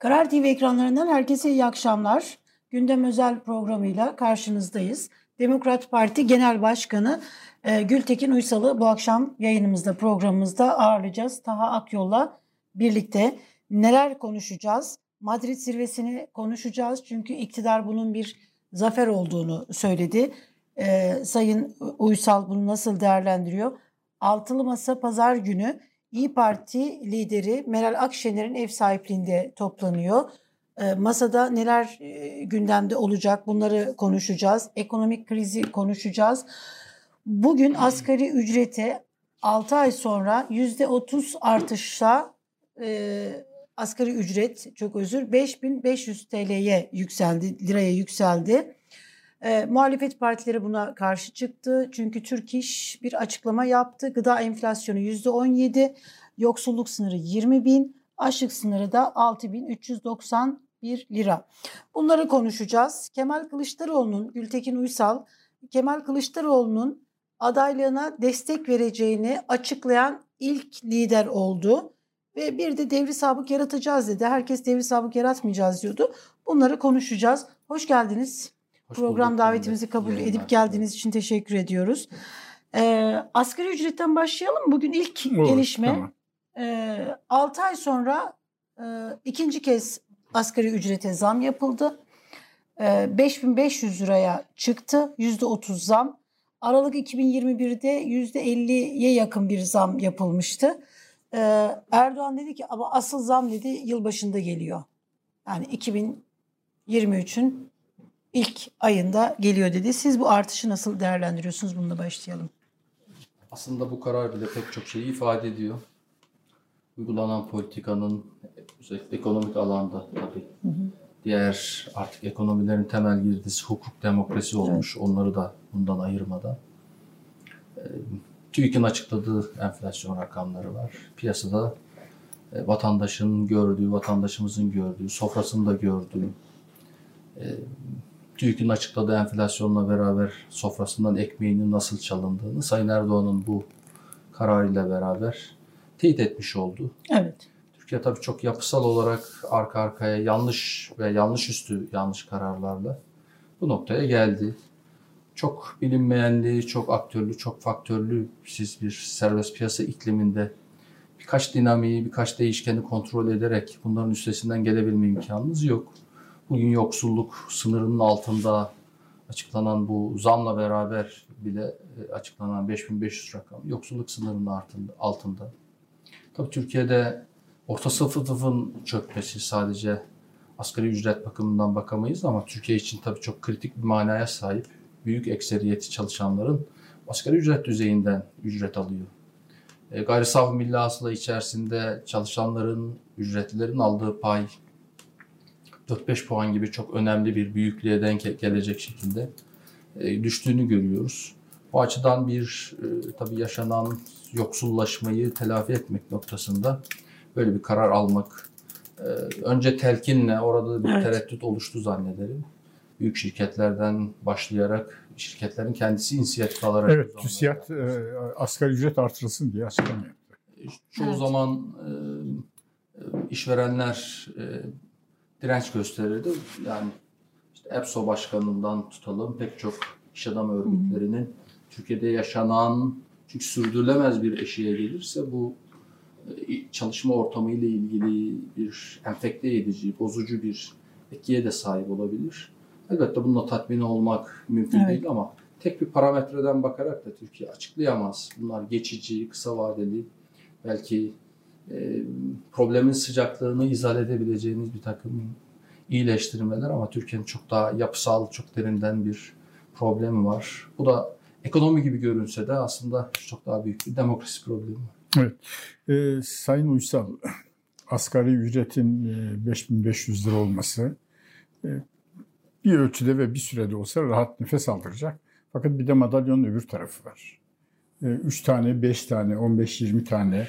Karar TV ekranlarından herkese iyi akşamlar. Gündem özel programıyla karşınızdayız. Demokrat Parti Genel Başkanı e, Gültekin Uysal'ı bu akşam yayınımızda, programımızda ağırlayacağız. Taha Akyol'la birlikte neler konuşacağız? Madrid zirvesini konuşacağız çünkü iktidar bunun bir zafer olduğunu söyledi. E, Sayın Uysal bunu nasıl değerlendiriyor? Altılı Masa pazar günü İyi Parti lideri Meral Akşener'in ev sahipliğinde toplanıyor. E, masada neler e, gündemde olacak bunları konuşacağız. Ekonomik krizi konuşacağız. Bugün asgari ücrete 6 ay sonra %30 artışla e, asgari ücret çok özür 5500 TL'ye yükseldi, liraya yükseldi. E, muhalefet partileri buna karşı çıktı. Çünkü Türk İş bir açıklama yaptı. Gıda enflasyonu %17, yoksulluk sınırı 20 bin, açlık sınırı da 6391 lira. Bunları konuşacağız. Kemal Kılıçdaroğlu'nun, Gültekin Uysal, Kemal Kılıçdaroğlu'nun adaylığına destek vereceğini açıklayan ilk lider oldu. Ve bir de devri sabık yaratacağız dedi. Herkes devri sabık yaratmayacağız diyordu. Bunları konuşacağız. Hoş geldiniz. Hoş Program davetimizi kabul edip geldiğiniz için teşekkür ediyoruz. Ee, asgari ücretten başlayalım. Bugün ilk Olur, gelişme. Tamam. Ee, 6 ay sonra e, ikinci kez asgari ücrete zam yapıldı. Ee, 5500 liraya çıktı. %30 zam. Aralık 2021'de %50'ye yakın bir zam yapılmıştı. Ee, Erdoğan dedi ki ama asıl zam dedi yılbaşında geliyor. Yani 2023'ün ilk ayında geliyor dedi. Siz bu artışı nasıl değerlendiriyorsunuz? Bununla başlayalım. Aslında bu karar bile pek çok şeyi ifade ediyor. Uygulanan politikanın özellikle ekonomik alanda tabii hı hı. diğer artık ekonomilerin temel girdisi hukuk demokrasi olmuş. Evet. Onları da bundan ayırmadan. E, TÜİK'in açıkladığı enflasyon rakamları var. Piyasada e, vatandaşın gördüğü, vatandaşımızın gördüğü, sofrasında gördüğü e, TÜİK'in açıkladığı enflasyonla beraber sofrasından ekmeğinin nasıl çalındığını Sayın Erdoğan'ın bu kararıyla beraber teyit etmiş oldu. Evet. Türkiye tabii çok yapısal olarak arka arkaya yanlış ve yanlış üstü yanlış kararlarla bu noktaya geldi. Çok bilinmeyenli, çok aktörlü, çok faktörlü siz bir serbest piyasa ikliminde birkaç dinamiği, birkaç değişkeni kontrol ederek bunların üstesinden gelebilme imkanınız yok. Bugün yoksulluk sınırının altında açıklanan bu zamla beraber bile e, açıklanan 5500 rakam yoksulluk sınırının altında. Tabii Türkiye'de orta sınıfın çökmesi sadece asgari ücret bakımından bakamayız ama Türkiye için tabii çok kritik bir manaya sahip. Büyük ekseriyeti çalışanların asgari ücret düzeyinden ücret alıyor. E, gayri safi milli hasıla içerisinde çalışanların, ücretlilerin aldığı pay 4-5 puan gibi çok önemli bir büyüklüğe denk gelecek şekilde e, düştüğünü görüyoruz. Bu açıdan bir e, tabii yaşanan yoksullaşmayı telafi etmek noktasında böyle bir karar almak e, önce telkinle orada bir evet. tereddüt oluştu zannederim. Büyük şirketlerden başlayarak şirketlerin kendisi inisiyatif alarak Evet, TÜSİAD e, asgari ücret artırılsın diye açıklama yaptı. Çoğu evet. zaman e, işverenler e, direnç gösterirdi. Yani işte EPSO başkanından tutalım pek çok iş adamı örgütlerinin Türkiye'de yaşanan çünkü sürdürülemez bir eşiğe gelirse bu e, çalışma ortamı ile ilgili bir enfekte edici, bozucu bir etkiye de sahip olabilir. Elbette bununla tatmin olmak mümkün evet. değil ama tek bir parametreden bakarak da Türkiye açıklayamaz. Bunlar geçici, kısa vadeli, belki e, problemin sıcaklığını izah edebileceğiniz bir takım iyileştirmeler ama Türkiye'nin çok daha yapısal, çok derinden bir problemi var. Bu da ekonomi gibi görünse de aslında çok daha büyük bir demokrasi problemi. Evet. Ee, Sayın Uysal, asgari ücretin 5500 e, lira olması e, bir ölçüde ve bir sürede olsa rahat nefes aldıracak. Fakat bir de madalyonun öbür tarafı var. 3 e, tane, 5 tane, 15-20 tane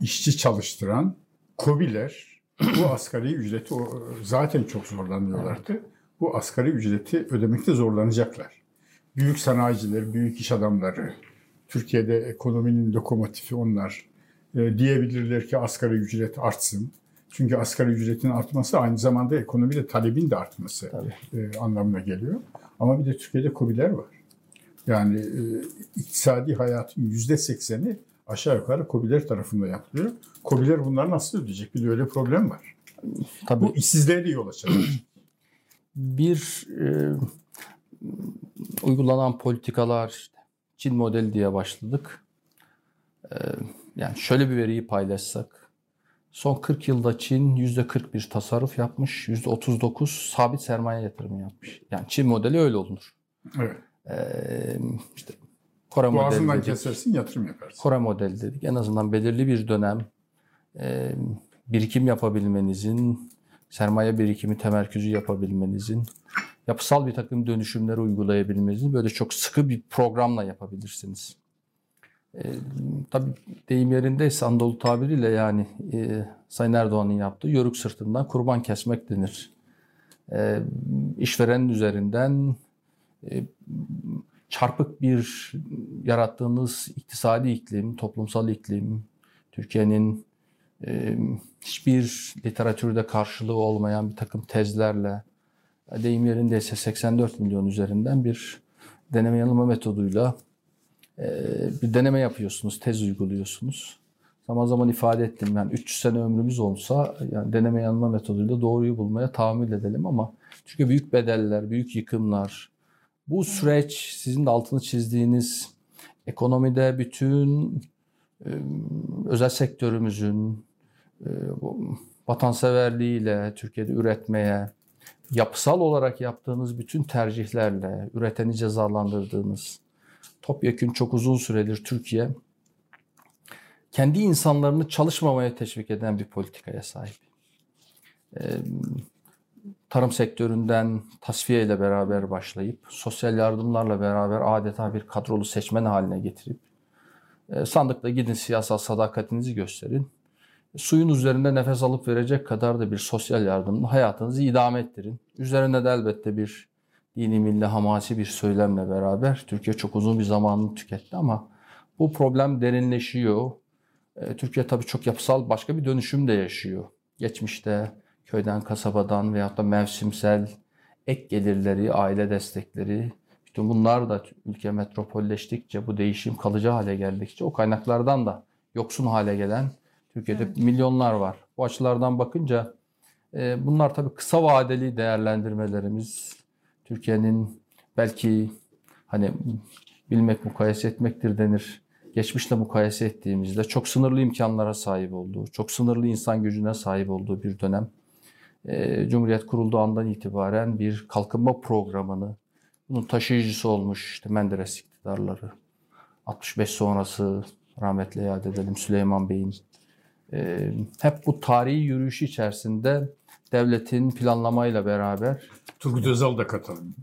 işçi çalıştıran kobiler bu asgari ücreti zaten çok zorlanıyorlardı. Bu asgari ücreti ödemekte zorlanacaklar. Büyük sanayiciler, büyük iş adamları, Türkiye'de ekonominin lokomotifi onlar e, diyebilirler ki asgari ücret artsın. Çünkü asgari ücretin artması aynı zamanda ekonomide talebin de artması e, anlamına geliyor. Ama bir de Türkiye'de KOBİ'ler var. Yani e, iktisadi hayatın yüzde sekseni aşağı yukarı KOBİ'ler tarafından yapılıyor. KOBİ'ler bunları nasıl ödeyecek? Bir de öyle problem var. Tabii. Bu işsizliğe de yol açar. bir e, uygulanan politikalar işte Çin modeli diye başladık. E, yani şöyle bir veriyi paylaşsak. Son 40 yılda Çin %41 tasarruf yapmış, %39 sabit sermaye yatırımı yapmış. Yani Çin modeli öyle olunur. evet. E, işte Modeli Boğazından dedik. kesersin yatırım yaparsın. Kore modeli dedik. En azından belirli bir dönem e, birikim yapabilmenizin, sermaye birikimi temerküzü yapabilmenizin, yapısal bir takım dönüşümleri uygulayabilmenizin böyle çok sıkı bir programla yapabilirsiniz. E, tabii deyim yerindeyse Anadolu tabiriyle yani e, Sayın Erdoğan'ın yaptığı yörük sırtından kurban kesmek denir. E, işverenin üzerinden e, çarpık bir yarattığınız iktisadi iklim, toplumsal iklim, Türkiye'nin e, hiçbir literatürde karşılığı olmayan bir takım tezlerle, deyim yerindeyse 84 milyon üzerinden bir deneme yanılma metoduyla e, bir deneme yapıyorsunuz, tez uyguluyorsunuz. Zaman zaman ifade ettim yani 300 sene ömrümüz olsa yani deneme yanılma metoduyla doğruyu bulmaya tahammül edelim ama çünkü büyük bedeller, büyük yıkımlar, bu süreç sizin de altını çizdiğiniz ekonomide bütün özel sektörümüzün vatanseverliğiyle Türkiye'de üretmeye, yapısal olarak yaptığınız bütün tercihlerle, üreteni cezalandırdığınız, topyekün çok uzun süredir Türkiye kendi insanlarını çalışmamaya teşvik eden bir politikaya sahip. Tarım sektöründen tasfiye ile beraber başlayıp sosyal yardımlarla beraber adeta bir kadrolu seçmen haline getirip e, sandıkta gidin siyasal sadakatinizi gösterin. Suyun üzerinde nefes alıp verecek kadar da bir sosyal yardımla hayatınızı idame ettirin. Üzerine de elbette bir dini milli hamasi bir söylemle beraber Türkiye çok uzun bir zamanını tüketti ama bu problem derinleşiyor. E, Türkiye tabii çok yapısal başka bir dönüşüm de yaşıyor. Geçmişte köyden, kasabadan veyahut da mevsimsel ek gelirleri, aile destekleri, bütün bunlar da ülke metropolleştikçe, bu değişim kalıcı hale geldikçe o kaynaklardan da yoksun hale gelen Türkiye'de Evet. milyonlar var. Bu açılardan bakınca e, bunlar tabii kısa vadeli değerlendirmelerimiz. Türkiye'nin belki hani bilmek mukayese etmektir denir. Geçmişle mukayese ettiğimizde çok sınırlı imkanlara sahip olduğu, çok sınırlı insan gücüne sahip olduğu bir dönem. E, Cumhuriyet kurulduğu andan itibaren bir kalkınma programını, bunun taşıyıcısı olmuş işte Menderes iktidarları, 65 sonrası rahmetle yad edelim Süleyman Bey'in e, hep bu tarihi yürüyüş içerisinde devletin planlamayla beraber Turgut Özal da katalım.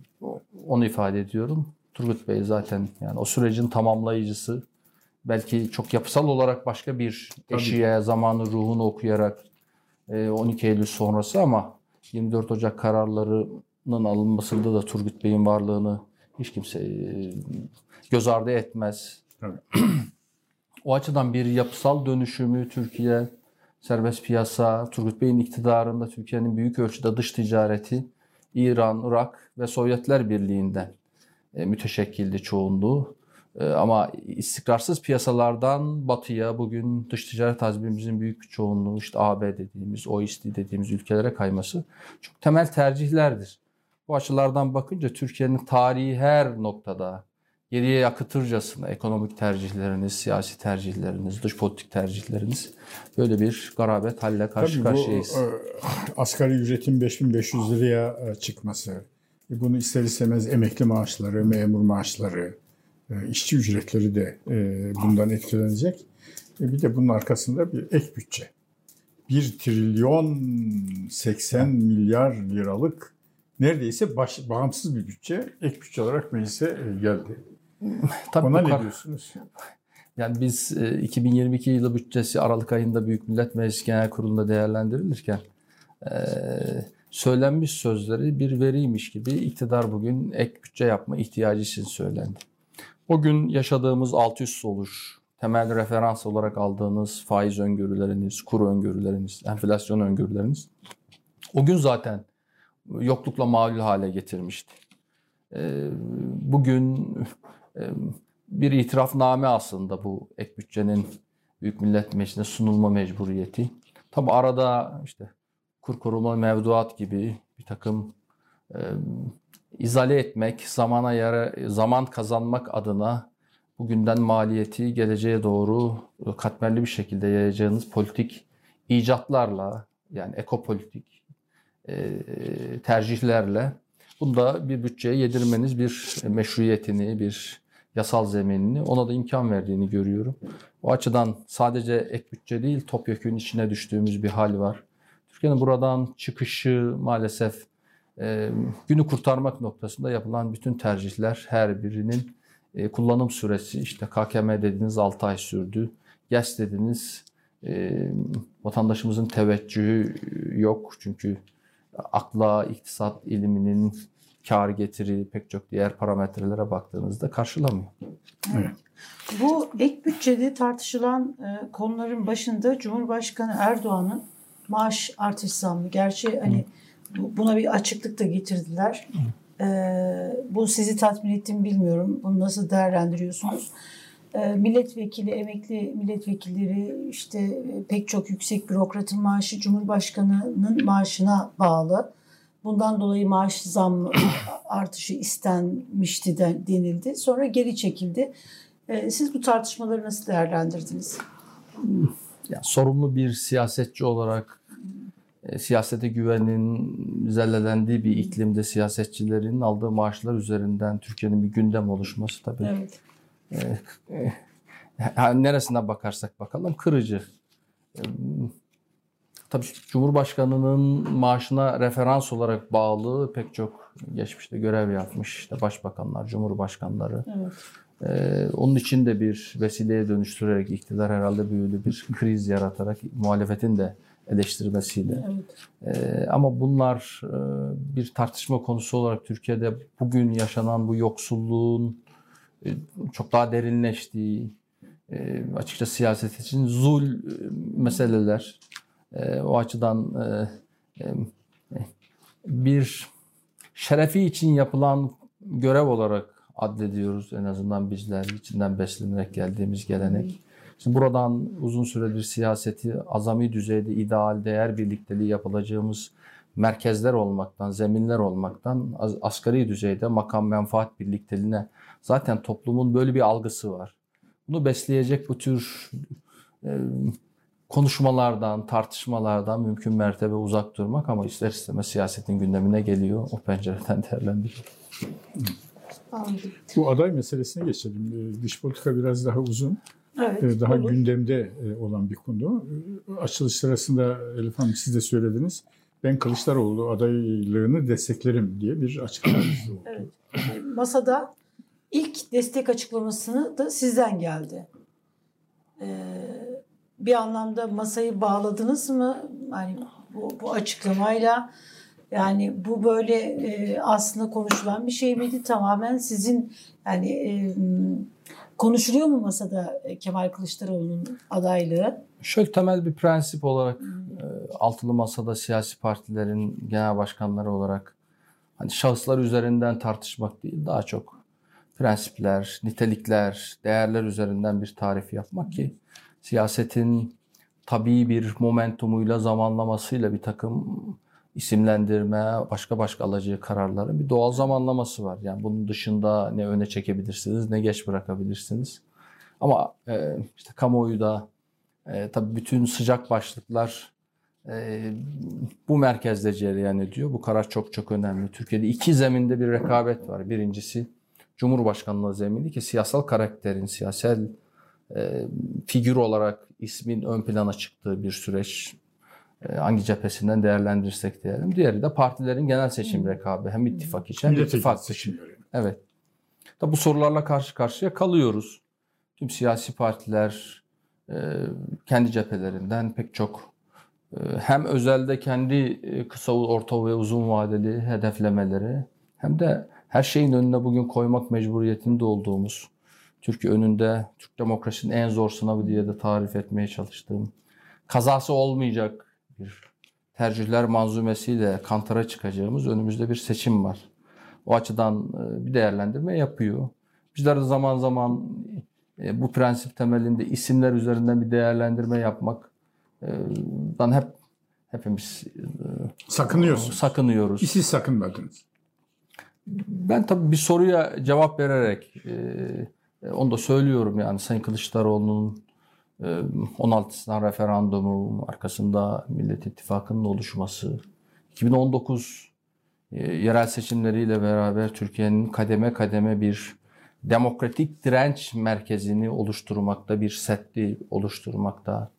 onu ifade ediyorum. Turgut Bey zaten yani o sürecin tamamlayıcısı. Belki çok yapısal olarak başka bir eşiğe zamanı ruhunu okuyarak 12 Eylül sonrası ama 24 Ocak kararlarının alınmasında da Turgut Bey'in varlığını hiç kimse e, göz ardı etmez. O açıdan bir yapısal dönüşümü Türkiye, serbest piyasa, Turgut Bey'in iktidarında Türkiye'nin büyük ölçüde dış ticareti İran, Irak ve Sovyetler Birliği'nden e, müteşekkildi çoğunluğu. E, ama istikrarsız piyasalardan batıya bugün dış ticaret hacmimizin büyük çoğunluğu işte AB dediğimiz, OECD dediğimiz ülkelere kayması çok temel tercihlerdir. Bu açılardan bakınca Türkiye'nin tarihi her noktada geriye yakıtırcasına ekonomik tercihleriniz, siyasi tercihleriniz, dış politik tercihleriniz böyle bir garabet halle karşı Tabii karşıyayız. bu e, asgari ücretin 5500 liraya çıkması, e, bunu ister istemez emekli maaşları, memur maaşları, işçi ücretleri de e, bundan etkilenecek. E, Bir de bunun arkasında bir ek bütçe. 1 trilyon 80 milyar liralık neredeyse baş, bağımsız bir bütçe ek bütçe olarak meclise e, geldi. Tabii Ona ne diyorsunuz? Yani biz e, 2022 yılı bütçesi Aralık ayında Büyük Millet Meclisi Genel Kurulu'nda değerlendirilirken e, söylenmiş sözleri bir veriymiş gibi iktidar bugün ek bütçe yapma ihtiyacı için söylendi. Bugün yaşadığımız alt üst oluş, temel referans olarak aldığınız faiz öngörüleriniz, kur öngörüleriniz, enflasyon öngörüleriniz o gün zaten yoklukla mağlul hale getirmişti. Ee, bugün e, bir itirafname aslında bu ek bütçenin Büyük Millet Meclisi'ne sunulma mecburiyeti. Tabi arada işte kur koruma mevduat gibi bir takım e, izale etmek, zamana yara, zaman kazanmak adına bugünden maliyeti geleceğe doğru katmerli bir şekilde yayacağınız politik icatlarla yani ekopolitik e, tercihlerle bunda bir bütçeye yedirmeniz bir meşruiyetini, bir yasal zeminini ona da imkan verdiğini görüyorum. O açıdan sadece ek bütçe değil topyekün içine düştüğümüz bir hal var. Türkiye'nin buradan çıkışı maalesef e, günü kurtarmak noktasında yapılan bütün tercihler her birinin e, kullanım süresi işte KKM dediğiniz 6 ay sürdü. YES dediniz e, vatandaşımızın teveccühü yok çünkü akla, iktisat iliminin kar getiri pek çok diğer parametrelere baktığınızda karşılamıyor. Evet. Bu ek bütçede tartışılan e, konuların başında Cumhurbaşkanı Erdoğan'ın maaş artış zammı. Gerçi hani bu- buna bir açıklık da getirdiler. E, bu sizi tatmin etti mi bilmiyorum. Bunu nasıl değerlendiriyorsunuz? E, milletvekili, emekli milletvekilleri işte e, pek çok yüksek bürokratın maaşı Cumhurbaşkanı'nın maaşına bağlı. Bundan dolayı maaş zammı artışı istenmişti de, denildi. Sonra geri çekildi. E, Siz bu tartışmaları nasıl değerlendirdiniz? Yani sorumlu bir siyasetçi olarak e, siyasete güvenin zellelendiği bir iklimde siyasetçilerin aldığı maaşlar üzerinden Türkiye'nin bir gündem oluşması tabii Evet. e, e, neresinden bakarsak bakalım kırıcı. E, Tabii Cumhurbaşkanının maaşına referans olarak bağlı pek çok geçmişte görev yapmış işte başbakanlar, cumhurbaşkanları. Evet. Ee, onun için de bir vesileye dönüştürerek iktidar herhalde böyle bir kriz yaratarak muhalefetin de eleştirmesiyle. Evet. Ee, ama bunlar e, bir tartışma konusu olarak Türkiye'de bugün yaşanan bu yoksulluğun e, çok daha derinleştiği, e, açıkça siyaset için zul e, meseleler. E, o açıdan e, e, bir şerefi için yapılan görev olarak addediyoruz en azından bizler içinden beslenerek geldiğimiz gelenek. Şimdi buradan uzun süredir siyaseti azami düzeyde ideal değer birlikteliği yapılacağımız merkezler olmaktan, zeminler olmaktan az- asgari düzeyde makam menfaat birlikteliğine zaten toplumun böyle bir algısı var. Bunu besleyecek bu tür e, konuşmalardan, tartışmalardan mümkün mertebe uzak durmak ama ister istemez siyasetin gündemine geliyor. O pencereden değerlendiriyor. Bu aday meselesine geçelim. Ee, Dış politika biraz daha uzun, Evet. e, daha olur. gündemde e, olan bir konu. E, Açılış sırasında Elif Hanım siz de söylediniz. Ben Kılıçdaroğlu adaylığını desteklerim diye bir açıklamanız oldu. Evet. Masada ilk destek açıklamasını da sizden geldi. Ee, bir anlamda masayı bağladınız mı? Yani bu, bu açıklamayla yani bu böyle e, aslında konuşulan bir şey miydi? Tamamen sizin yani e, konuşuluyor mu masada Kemal Kılıçdaroğlu'nun adaylığı? Şöyle temel bir prensip olarak e, altılı masada siyasi partilerin genel başkanları olarak hani şahıslar üzerinden tartışmak değil daha çok prensipler, nitelikler, değerler üzerinden bir tarif yapmak ki siyasetin tabii bir momentumuyla, zamanlamasıyla bir takım isimlendirme, başka başka alacağı kararların bir doğal zamanlaması var. Yani bunun dışında ne öne çekebilirsiniz, ne geç bırakabilirsiniz. Ama e, işte kamuoyu da e, tabii bütün sıcak başlıklar e, bu merkezde cereyan ediyor. Bu karar çok çok önemli. Türkiye'de iki zeminde bir rekabet var. Birincisi Cumhurbaşkanlığı zemini ki siyasal karakterin, siyasal e, figür olarak ismin ön plana çıktığı bir süreç. E, hangi cephesinden değerlendirirsek diyelim. Diğeri de partilerin genel seçim rekabeti. Hem ittifak için hem Milletvekili ittifak dışı. seçimleri. Evet. Tabi bu sorularla karşı karşıya kalıyoruz. Tüm siyasi partiler e, kendi cephelerinden pek çok e, hem özelde kendi e, kısa, orta ve uzun vadeli hedeflemeleri hem de her şeyin önüne bugün koymak mecburiyetinde olduğumuz Türkiye önünde Türk demokrasinin en zor sınavı diye de tarif etmeye çalıştığım kazası olmayacak bir tercihler manzumesiyle kantara çıkacağımız önümüzde bir seçim var. O açıdan e, bir değerlendirme yapıyor. Bizler de zaman zaman e, bu prensip temelinde isimler üzerinden bir değerlendirme yapmaktan hep hepimiz sakınıyorsunuz. Sakınıyoruz. Siz sakınmadınız. Ben tabii bir soruya cevap vererek onu da söylüyorum yani Sayın Kılıçdaroğlu'nun 16'sından referandumu, arkasında Millet İttifakı'nın oluşması, 2019 yerel seçimleriyle beraber Türkiye'nin kademe kademe bir demokratik direnç merkezini oluşturmakta, bir setli oluşturmakta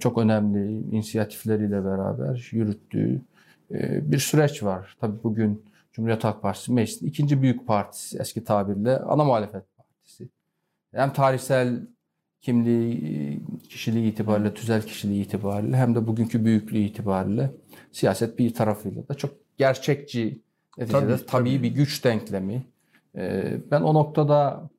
çok önemli inisiyatifleriyle beraber yürüttüğü bir süreç var. Tabii bugün Cumhuriyet Halk Partisi meclisin ikinci büyük partisi eski tabirle ana muhalefet partisi. Hem tarihsel kimliği, kişiliği itibariyle, tüzel kişiliği itibariyle hem de bugünkü büyüklüğü itibariyle siyaset bir tarafıyla da çok gerçekçi, neticede tabii, tabii. tabii bir güç denklemi. Ben o noktada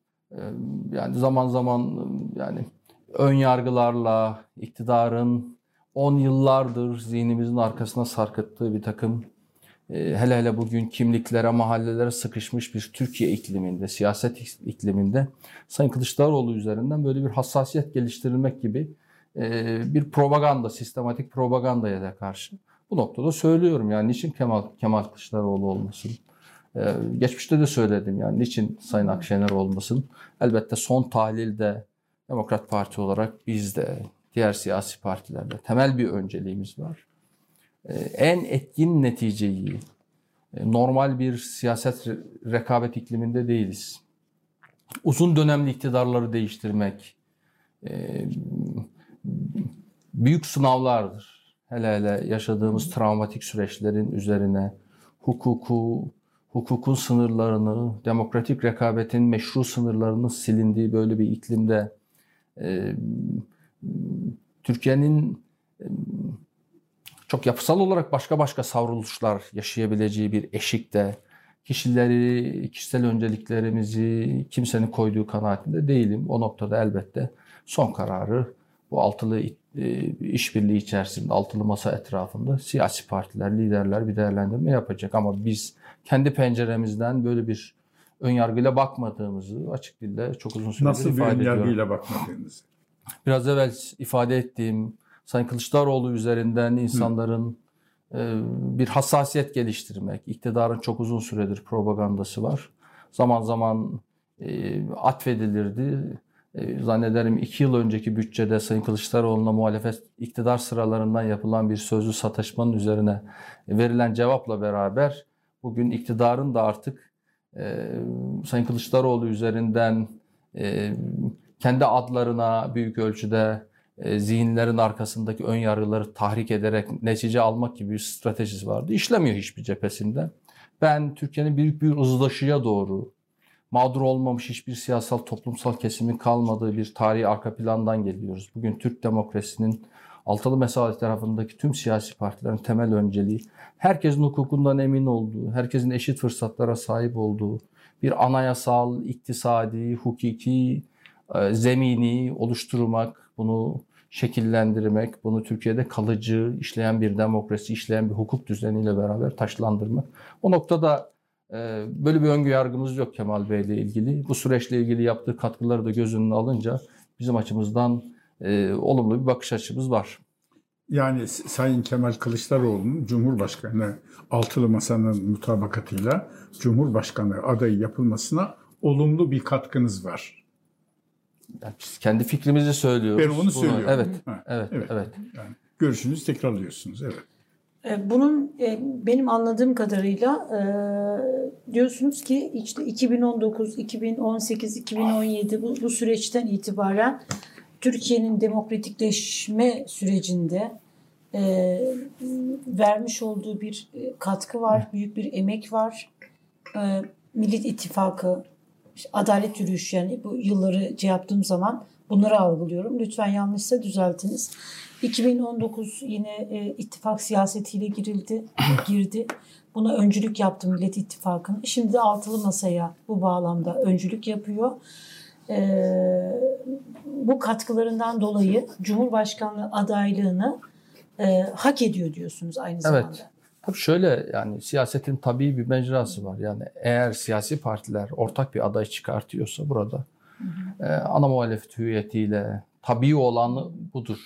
yani zaman zaman yani ön yargılarla iktidarın 10 yıllardır zihnimizin arkasına sarkıttığı bir takım hele hele bugün kimliklere, mahallelere sıkışmış bir Türkiye ikliminde, siyaset ikliminde Sayın Kılıçdaroğlu üzerinden böyle bir hassasiyet geliştirilmek gibi bir propaganda, sistematik propagandaya da karşı bu noktada söylüyorum yani niçin Kemal, Kemal Kılıçdaroğlu olmasın? geçmişte de söyledim yani niçin Sayın Akşener olmasın? Elbette son tahlilde Demokrat Parti olarak biz de diğer siyasi partilerle temel bir önceliğimiz var. Ee, en etkin neticeyi e, normal bir siyaset rekabet ikliminde değiliz. Uzun dönemli iktidarları değiştirmek e, büyük sınavlardır. Hele hele yaşadığımız travmatik süreçlerin üzerine hukuku, hukukun sınırlarını, demokratik rekabetin meşru sınırlarının silindiği böyle bir iklimde e, Türkiye'nin çok yapısal olarak başka başka savruluşlar yaşayabileceği bir eşikte kişileri, kişisel önceliklerimizi kimsenin koyduğu kanaatinde değilim. O noktada elbette son kararı bu altılı e, işbirliği içerisinde, altılı masa etrafında siyasi partiler, liderler bir değerlendirme yapacak. Ama biz kendi penceremizden böyle bir ön yargıyla bakmadığımızı açık dille çok uzun süredir Nasıl ifade ediyorum. Nasıl bir ön yargıyla bakmadığınızı? Biraz evvel ifade ettiğim Sayın Kılıçdaroğlu üzerinden insanların e, bir hassasiyet geliştirmek, iktidarın çok uzun süredir propagandası var. Zaman zaman e, atfedilirdi. E, zannederim iki yıl önceki bütçede Sayın Kılıçdaroğlu'na muhalefet iktidar sıralarından yapılan bir sözlü sataşmanın üzerine verilen cevapla beraber bugün iktidarın da artık Sayın Kılıçdaroğlu üzerinden kendi adlarına büyük ölçüde e, zihinlerin arkasındaki ön yargıları tahrik ederek netice almak gibi bir stratejisi vardı. İşlemiyor hiçbir cephesinde. Ben Türkiye'nin büyük bir uzlaşıya doğru mağdur olmamış hiçbir siyasal toplumsal kesimin kalmadığı bir tarihi arka plandan geliyoruz. Bugün Türk demokrasinin altılı mesafe tarafındaki tüm siyasi partilerin temel önceliği herkesin hukukundan emin olduğu, herkesin eşit fırsatlara sahip olduğu bir anayasal, iktisadi, hukuki e, zemini oluşturmak, bunu şekillendirmek, bunu Türkiye'de kalıcı, işleyen bir demokrasi, işleyen bir hukuk düzeniyle beraber taşlandırmak. O noktada e, böyle bir öngü yargımız yok Kemal Bey ile ilgili. Bu süreçle ilgili yaptığı katkıları da göz önüne alınca bizim açımızdan e, olumlu bir bakış açımız var. Yani Sayın Kemal Kılıçdaroğlu'nun Cumhurbaşkanı altılı masanın mutabakatıyla Cumhurbaşkanı adayı yapılmasına olumlu bir katkınız var. Yani biz kendi fikrimizi söylüyoruz. Ben onu Bunu, söylüyorum. Evet, ha, evet, evet. evet. Yani görüşünüzü tekrarlıyorsunuz, evet. E, bunun e, benim anladığım kadarıyla e, diyorsunuz ki işte 2019, 2018, 2017 bu, bu süreçten itibaren Türkiye'nin demokratikleşme sürecinde vermiş olduğu bir katkı var, büyük bir emek var. Millet İttifakı işte adalet yürüyüşü yani bu yılları şey yaptığım zaman bunları algılıyorum. Lütfen yanlışsa düzeltiniz. 2019 yine e, ittifak siyasetiyle girildi, girdi. Buna öncülük yaptı Millet İttifakı'nın. Şimdi de altılı masaya bu bağlamda öncülük yapıyor. e, bu katkılarından dolayı Cumhurbaşkanlığı adaylığını e, hak ediyor diyorsunuz aynı zamanda. Evet. Tabii şöyle yani siyasetin tabii bir mecrası var. Yani eğer siyasi partiler ortak bir aday çıkartıyorsa burada hı hı. E, ana muhalefet hüviyetiyle tabii olanı budur.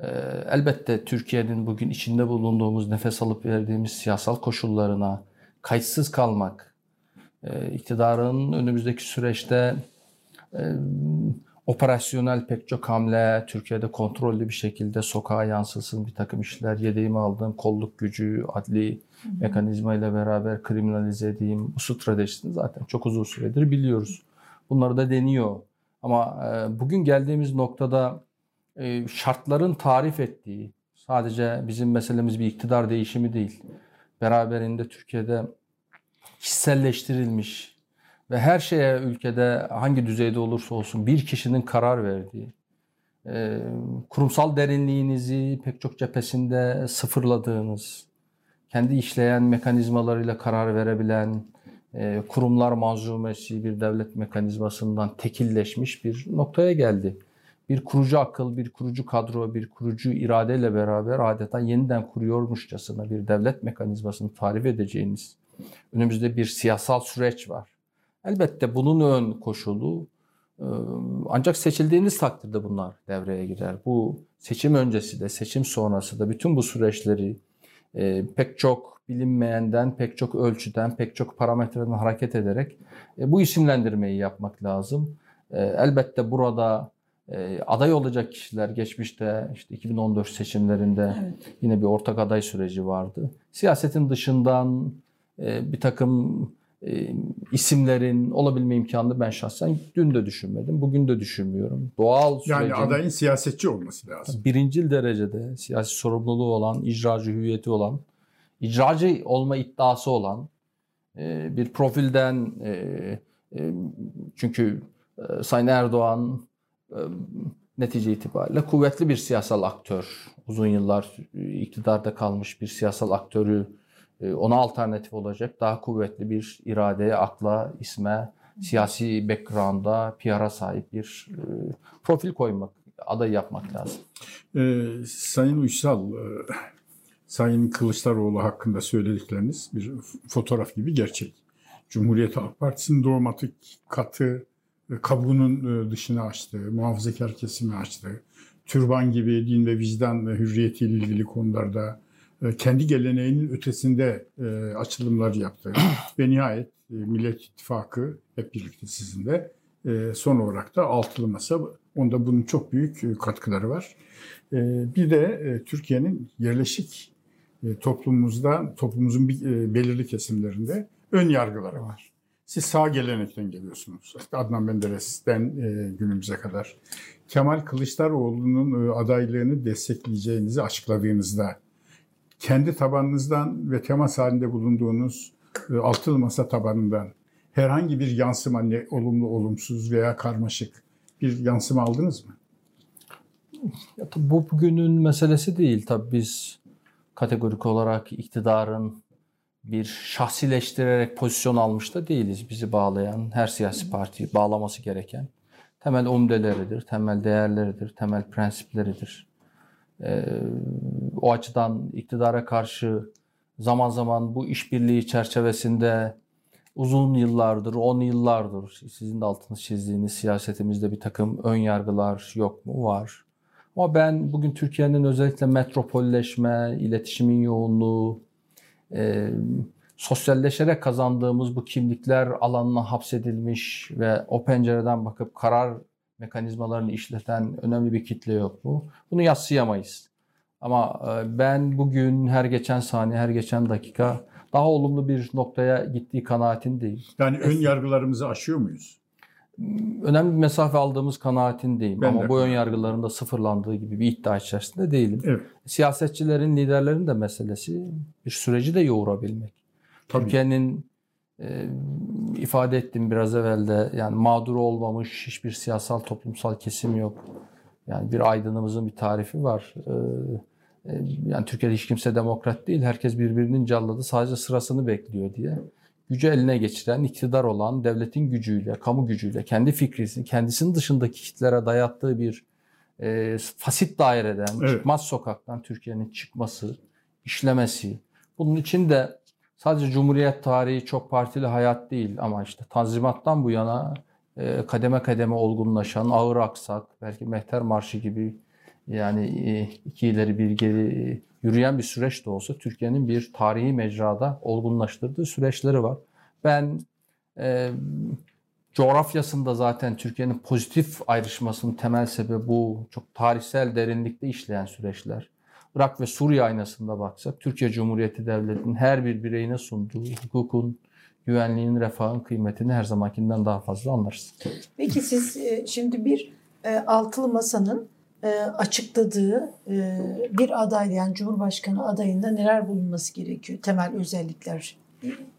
E, elbette Türkiye'nin bugün içinde bulunduğumuz nefes alıp verdiğimiz siyasal koşullarına kayıtsız kalmak, e, iktidarın önümüzdeki süreçte e, operasyonel pek çok hamle Türkiye'de kontrollü bir şekilde sokağa yansısın bir takım işler yedeğimi aldığım kolluk gücü, adli mekanizma ile beraber kriminalize edeyim bu stratejisini zaten çok uzun süredir biliyoruz. Bunları da deniyor. Ama e, bugün geldiğimiz noktada e, şartların tarif ettiği sadece bizim meselemiz bir iktidar değişimi değil. Beraberinde Türkiye'de kişiselleştirilmiş, ve her şeye ülkede hangi düzeyde olursa olsun bir kişinin karar verdiği, e, kurumsal derinliğinizi pek çok cephesinde sıfırladığınız, kendi işleyen mekanizmalarıyla karar verebilen, e, kurumlar manzumesi bir devlet mekanizmasından tekilleşmiş bir noktaya geldi. Bir kurucu akıl, bir kurucu kadro, bir kurucu iradeyle beraber adeta yeniden kuruyormuşçasına bir devlet mekanizmasını tarif edeceğiniz önümüzde bir siyasal süreç var. Elbette bunun ön koşulu ancak seçildiğiniz takdirde bunlar devreye girer. Bu seçim öncesi de seçim sonrası da bütün bu süreçleri pek çok bilinmeyenden, pek çok ölçüden, pek çok parametreden hareket ederek bu isimlendirmeyi yapmak lazım. Elbette burada aday olacak kişiler geçmişte işte 2014 seçimlerinde evet. yine bir ortak aday süreci vardı. Siyasetin dışından bir takım e, isimlerin olabilme imkanını ben şahsen dün de düşünmedim. Bugün de düşünmüyorum. Doğal sürecin... Yani adayın siyasetçi olması lazım. Birincil derecede siyasi sorumluluğu olan, icracı hüviyeti olan, icracı olma iddiası olan e, bir profilden e, e, çünkü e, Sayın Erdoğan e, netice itibariyle kuvvetli bir siyasal aktör. Uzun yıllar iktidarda kalmış bir siyasal aktörü ona alternatif olacak daha kuvvetli bir iradeye, akla, isme, siyasi background'a, PR'a sahip bir e, profil koymak, aday yapmak lazım. Ee, Sayın Uysal, e, Sayın Kılıçdaroğlu hakkında söyledikleriniz bir fotoğraf gibi gerçek. Cumhuriyet Halk Partisi'nin dogmatik katı e, kabuğunun dışını açtı, muhafazakar kesimi açtı. Türban gibi din ve vicdan hürriyetiyle ilgili konularda kendi geleneğinin ötesinde e, açılımlar yaptı. Ve nihayet e, Millet İttifakı hep birlikte sizinle son olarak da altılı masa onda bunun çok büyük katkıları var. Bir de Türkiye'nin yerleşik toplumumuzda, toplumumuzun belirli kesimlerinde ön yargıları var. Siz sağ gelenekten geliyorsunuz. Adnan Menderes'ten günümüze kadar. Kemal Kılıçdaroğlu'nun adaylığını destekleyeceğinizi açıkladığınızda kendi tabanınızdan ve temas halinde bulunduğunuz e, altılı masa tabanından herhangi bir yansıma ne olumlu olumsuz veya karmaşık bir yansıma aldınız mı? Ya, bu bugünün meselesi değil. Tabii biz kategorik olarak iktidarın bir şahsileştirerek pozisyon almış da değiliz. Bizi bağlayan her siyasi parti bağlaması gereken temel umdeleridir, temel değerleridir, temel prensipleridir. Ee, o açıdan iktidara karşı zaman zaman bu işbirliği çerçevesinde uzun yıllardır, on yıllardır sizin de altını çizdiğiniz siyasetimizde bir takım ön yargılar yok mu? Var. Ama ben bugün Türkiye'nin özellikle metropolleşme, iletişimin yoğunluğu, e, sosyalleşerek kazandığımız bu kimlikler alanına hapsedilmiş ve o pencereden bakıp karar mekanizmalarını işleten önemli bir kitle yok mu? Bunu yatsıyamayız. Ama e, ben bugün her geçen saniye, her geçen dakika daha olumlu bir noktaya gittiği kanaatindeyim. Yani ön yargılarımızı aşıyor muyuz? Önemli bir mesafe aldığımız kanaatindeyim. Ben Ama de. bu ön yargıların da sıfırlandığı gibi bir iddia içerisinde değilim. Evet. Siyasetçilerin, liderlerin de meselesi bir süreci de yoğurabilmek. Türkiye'nin e, ifade ettim biraz evvel de yani mağdur olmamış hiçbir siyasal toplumsal kesim yok. Yani bir aydınımızın bir tarifi var. E, e, yani Türkiye'de hiç kimse demokrat değil. Herkes birbirinin calladı. Sadece sırasını bekliyor diye. gücü eline geçiren, iktidar olan, devletin gücüyle, kamu gücüyle, kendi fikrisini, kendisinin dışındaki kitlere dayattığı bir e, fasit daireden, evet. çıkmaz sokaktan Türkiye'nin çıkması, işlemesi. Bunun için de sadece Cumhuriyet tarihi çok partili hayat değil ama işte Tanzimat'tan bu yana e, kademe kademe olgunlaşan, ağır aksak, belki Mehter Marşı gibi yani e, iki ileri bir geri e, yürüyen bir süreç de olsa Türkiye'nin bir tarihi mecrada olgunlaştırdığı süreçleri var. Ben e, coğrafyasında zaten Türkiye'nin pozitif ayrışmasının temel sebebi bu çok tarihsel derinlikte işleyen süreçler. Irak ve Suriye aynasında baksak Türkiye Cumhuriyeti Devleti'nin her bir bireyine sunduğu hukukun, güvenliğin, refahın kıymetini her zamankinden daha fazla anlarız. Peki siz e, şimdi bir altılı masanın açıkladığı bir aday yani Cumhurbaşkanı adayında neler bulunması gerekiyor? Temel özellikler,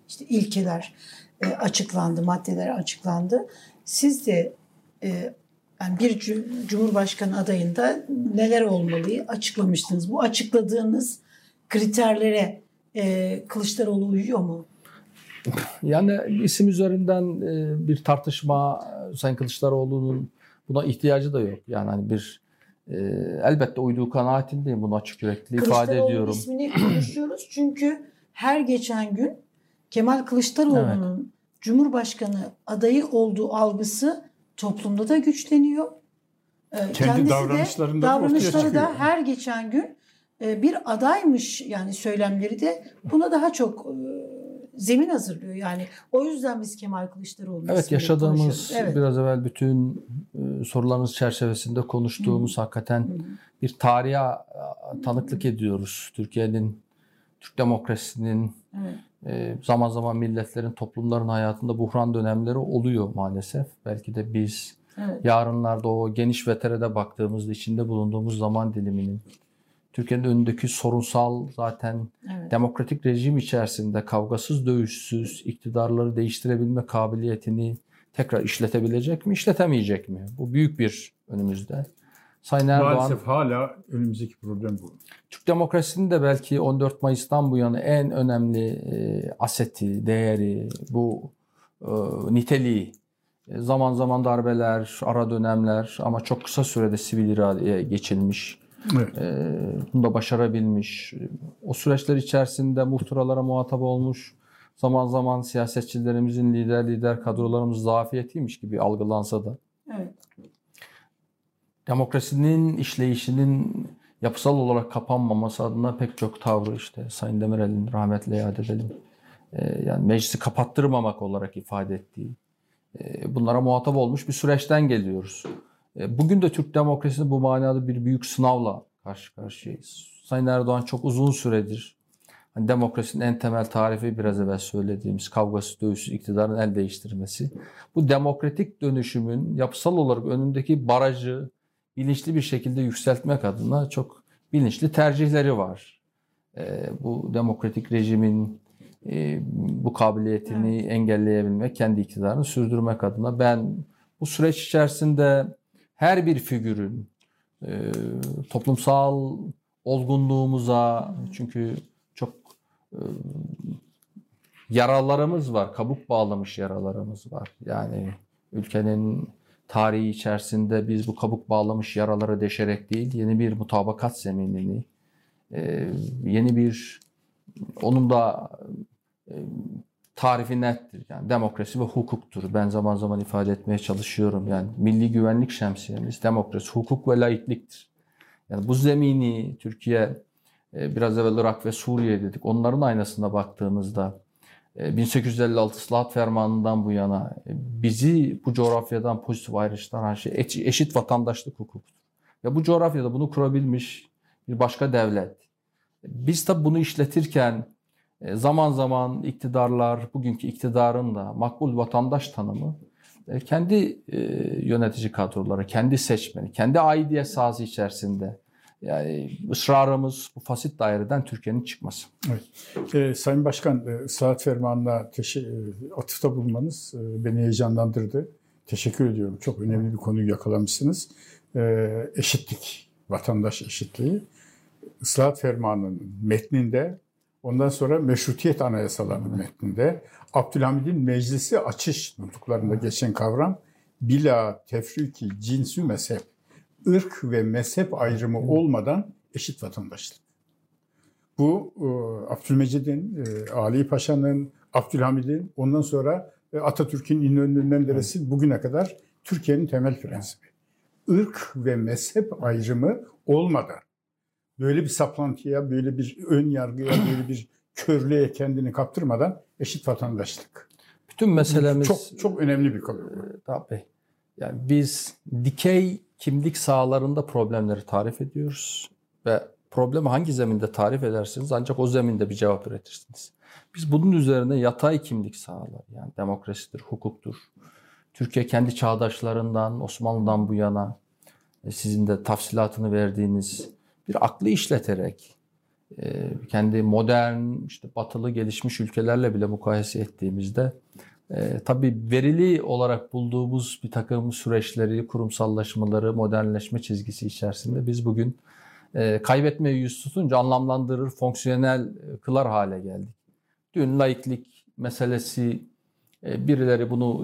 işte ilkeler açıklandı, maddeler açıklandı. Siz de yani bir Cumhurbaşkanı adayında neler olmalı açıklamıştınız. Bu açıkladığınız kriterlere Kılıçdaroğlu uyuyor mu? Yani isim üzerinden bir tartışma Sayın Kılıçdaroğlu'nun buna ihtiyacı da yok. Yani hani bir e, elbette uyduğu kanaatindeyim. Bunu açık yürekli ifade ediyorum. ismini konuşuyoruz çünkü her geçen gün Kemal Kılıçdaroğlu'nun evet. Cumhurbaşkanı adayı olduğu algısı toplumda da güçleniyor. Kendi Kendisi davranışlarında de, davranışları da her geçen gün bir adaymış yani söylemleri de buna daha çok zemin hazırlıyor. Yani o yüzden biz Kemal Kılıçdaroğlu'nu Evet yaşadığımız evet. biraz evvel bütün e, sorularınız çerçevesinde konuştuğumuz Hı. hakikaten Hı. bir tarihe tanıklık ediyoruz. Türkiye'nin Türk demokrasisinin evet. e, zaman zaman milletlerin, toplumların hayatında buhran dönemleri oluyor maalesef. Belki de biz evet. yarınlarda o geniş veterede baktığımızda içinde bulunduğumuz zaman diliminin Türkiye'nin önündeki sorunsal zaten evet. demokratik rejim içerisinde kavgasız dövüşsüz iktidarları değiştirebilme kabiliyetini tekrar işletebilecek mi, işletemeyecek mi? Bu büyük bir önümüzde. Sayın Erdoğan, Maalesef hala önümüzdeki problem bu. Türk demokrasinin de belki 14 Mayıs'tan bu yana en önemli e, aseti, değeri, bu e, niteliği. E, zaman zaman darbeler, ara dönemler ama çok kısa sürede sivil iradeye geçilmiş Evet. E, bunu da başarabilmiş. O süreçler içerisinde muhtıralara muhatap olmuş. Zaman zaman siyasetçilerimizin lider lider kadrolarımız zafiyetiymiş gibi algılansa da. Evet. Demokrasinin işleyişinin yapısal olarak kapanmaması adına pek çok tavrı işte Sayın Demirel'in rahmetle yad edelim. Ee, yani meclisi kapattırmamak olarak ifade ettiği. Ee, bunlara muhatap olmuş bir süreçten geliyoruz. E, bugün de Türk demokrasisi bu manada bir büyük sınavla karşı karşıyayız. Sayın Erdoğan çok uzun süredir hani demokrasinin en temel tarifi biraz evvel söylediğimiz kavgası, dövüşsüz iktidarın el değiştirmesi. Bu demokratik dönüşümün yapısal olarak önündeki barajı bilinçli bir şekilde yükseltmek adına çok bilinçli tercihleri var. E, bu demokratik rejimin e, bu kabiliyetini evet. engelleyebilmek, kendi iktidarını sürdürmek adına ben bu süreç içerisinde her bir figürün e, toplumsal olgunluğumuza çünkü çok e, yaralarımız var, kabuk bağlamış yaralarımız var. Yani ülkenin tarihi içerisinde biz bu kabuk bağlamış yaraları deşerek değil, yeni bir mutabakat zeminini, e, yeni bir onun da e, tarifi nettir. Yani demokrasi ve hukuktur. Ben zaman zaman ifade etmeye çalışıyorum. Yani milli güvenlik şemsiyemiz demokrasi, hukuk ve laikliktir. Yani bu zemini Türkiye e, biraz evvel Irak ve Suriye dedik. Onların aynasına baktığımızda 1856 e, Islahat Fermanı'ndan bu yana e, bizi bu coğrafyadan pozitif ayrıştıran şey eşit vatandaşlık hukukudur. Ve bu coğrafyada bunu kurabilmiş bir başka devlet. Biz tabi bunu işletirken zaman zaman iktidarlar, bugünkü iktidarın da makbul vatandaş tanımı e, kendi e, yönetici kadroları, kendi seçmeni, kendi aidiyet sahası içerisinde yani ısrarımız bu fasit daireden Türkiye'nin çıkması. Evet. Ee, Sayın Başkan, saat fermanına atıfta bulunmanız e, beni heyecanlandırdı. Teşekkür ediyorum. Çok önemli bir konuyu yakalamışsınız. Ee, eşitlik, vatandaş eşitliği. Islahat fermanının metninde Ondan sonra meşrutiyet anayasalarının metninde Abdülhamid'in meclisi açış nutuklarında geçen kavram bila tefriki cinsü mezhep, ırk ve mezhep ayrımı olmadan eşit vatandaşlık. Bu e, Abdülmecid'in, e, Ali Paşa'nın, Abdülhamid'in ondan sonra e, Atatürk'ün İnönü'nün Menderes'in bugüne kadar Türkiye'nin temel prensibi. Irk ve mezhep ayrımı olmadan böyle bir saplantıya, böyle bir ön yargıya, böyle bir körlüğe kendini kaptırmadan eşit vatandaşlık. Bütün meselemiz çok çok önemli bir konu. Tabii. Yani biz dikey kimlik sahalarında problemleri tarif ediyoruz ve problemi hangi zeminde tarif edersiniz ancak o zeminde bir cevap üretirsiniz. Biz bunun üzerine yatay kimlik sahaları yani demokrasidir, hukuktur. Türkiye kendi çağdaşlarından, Osmanlı'dan bu yana e, sizin de tafsilatını verdiğiniz bir aklı işleterek e, kendi modern, işte batılı gelişmiş ülkelerle bile mukayese ettiğimizde e, tabii verili olarak bulduğumuz bir takım süreçleri, kurumsallaşmaları, modernleşme çizgisi içerisinde biz bugün e, yüz tutunca anlamlandırır, fonksiyonel kılar hale geldik. Dün laiklik meselesi e, birileri bunu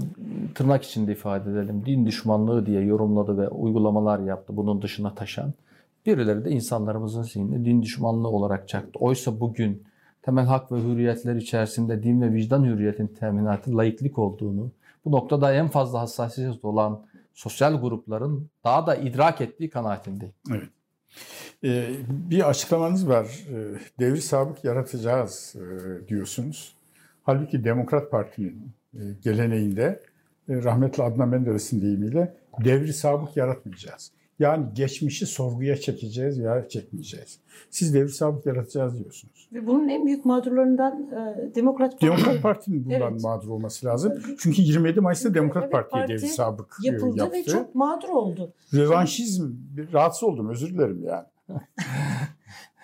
tırnak içinde ifade edelim din düşmanlığı diye yorumladı ve uygulamalar yaptı bunun dışına taşan. Birileri de insanlarımızın zihnine din düşmanlığı olarak çaktı. Oysa bugün temel hak ve hürriyetler içerisinde din ve vicdan hürriyetin teminatı laiklik olduğunu, bu noktada en fazla hassasiyet olan sosyal grupların daha da idrak ettiği kanaatindeyim. Evet. Ee, bir açıklamanız var. Ee, devri sabık yaratacağız e, diyorsunuz. Halbuki Demokrat Parti'nin e, geleneğinde e, rahmetli Adnan Menderes'in deyimiyle devri sabık yaratmayacağız. Yani geçmişi sorguya çekeceğiz ya çekmeyeceğiz. Siz devir sabık yaratacağız diyorsunuz. Ve bunun en büyük mağdurlarından e, Demokrat Parti. Demokrat Parti'nin bundan evet. mağdur olması lazım. Çünkü 27 Mayıs'ta Demokrat evet, Parti'ye Parti devir sabık yapıldı yaptı. ve çok mağdur oldu. Revanşizm, rahatsız oldum özür dilerim yani.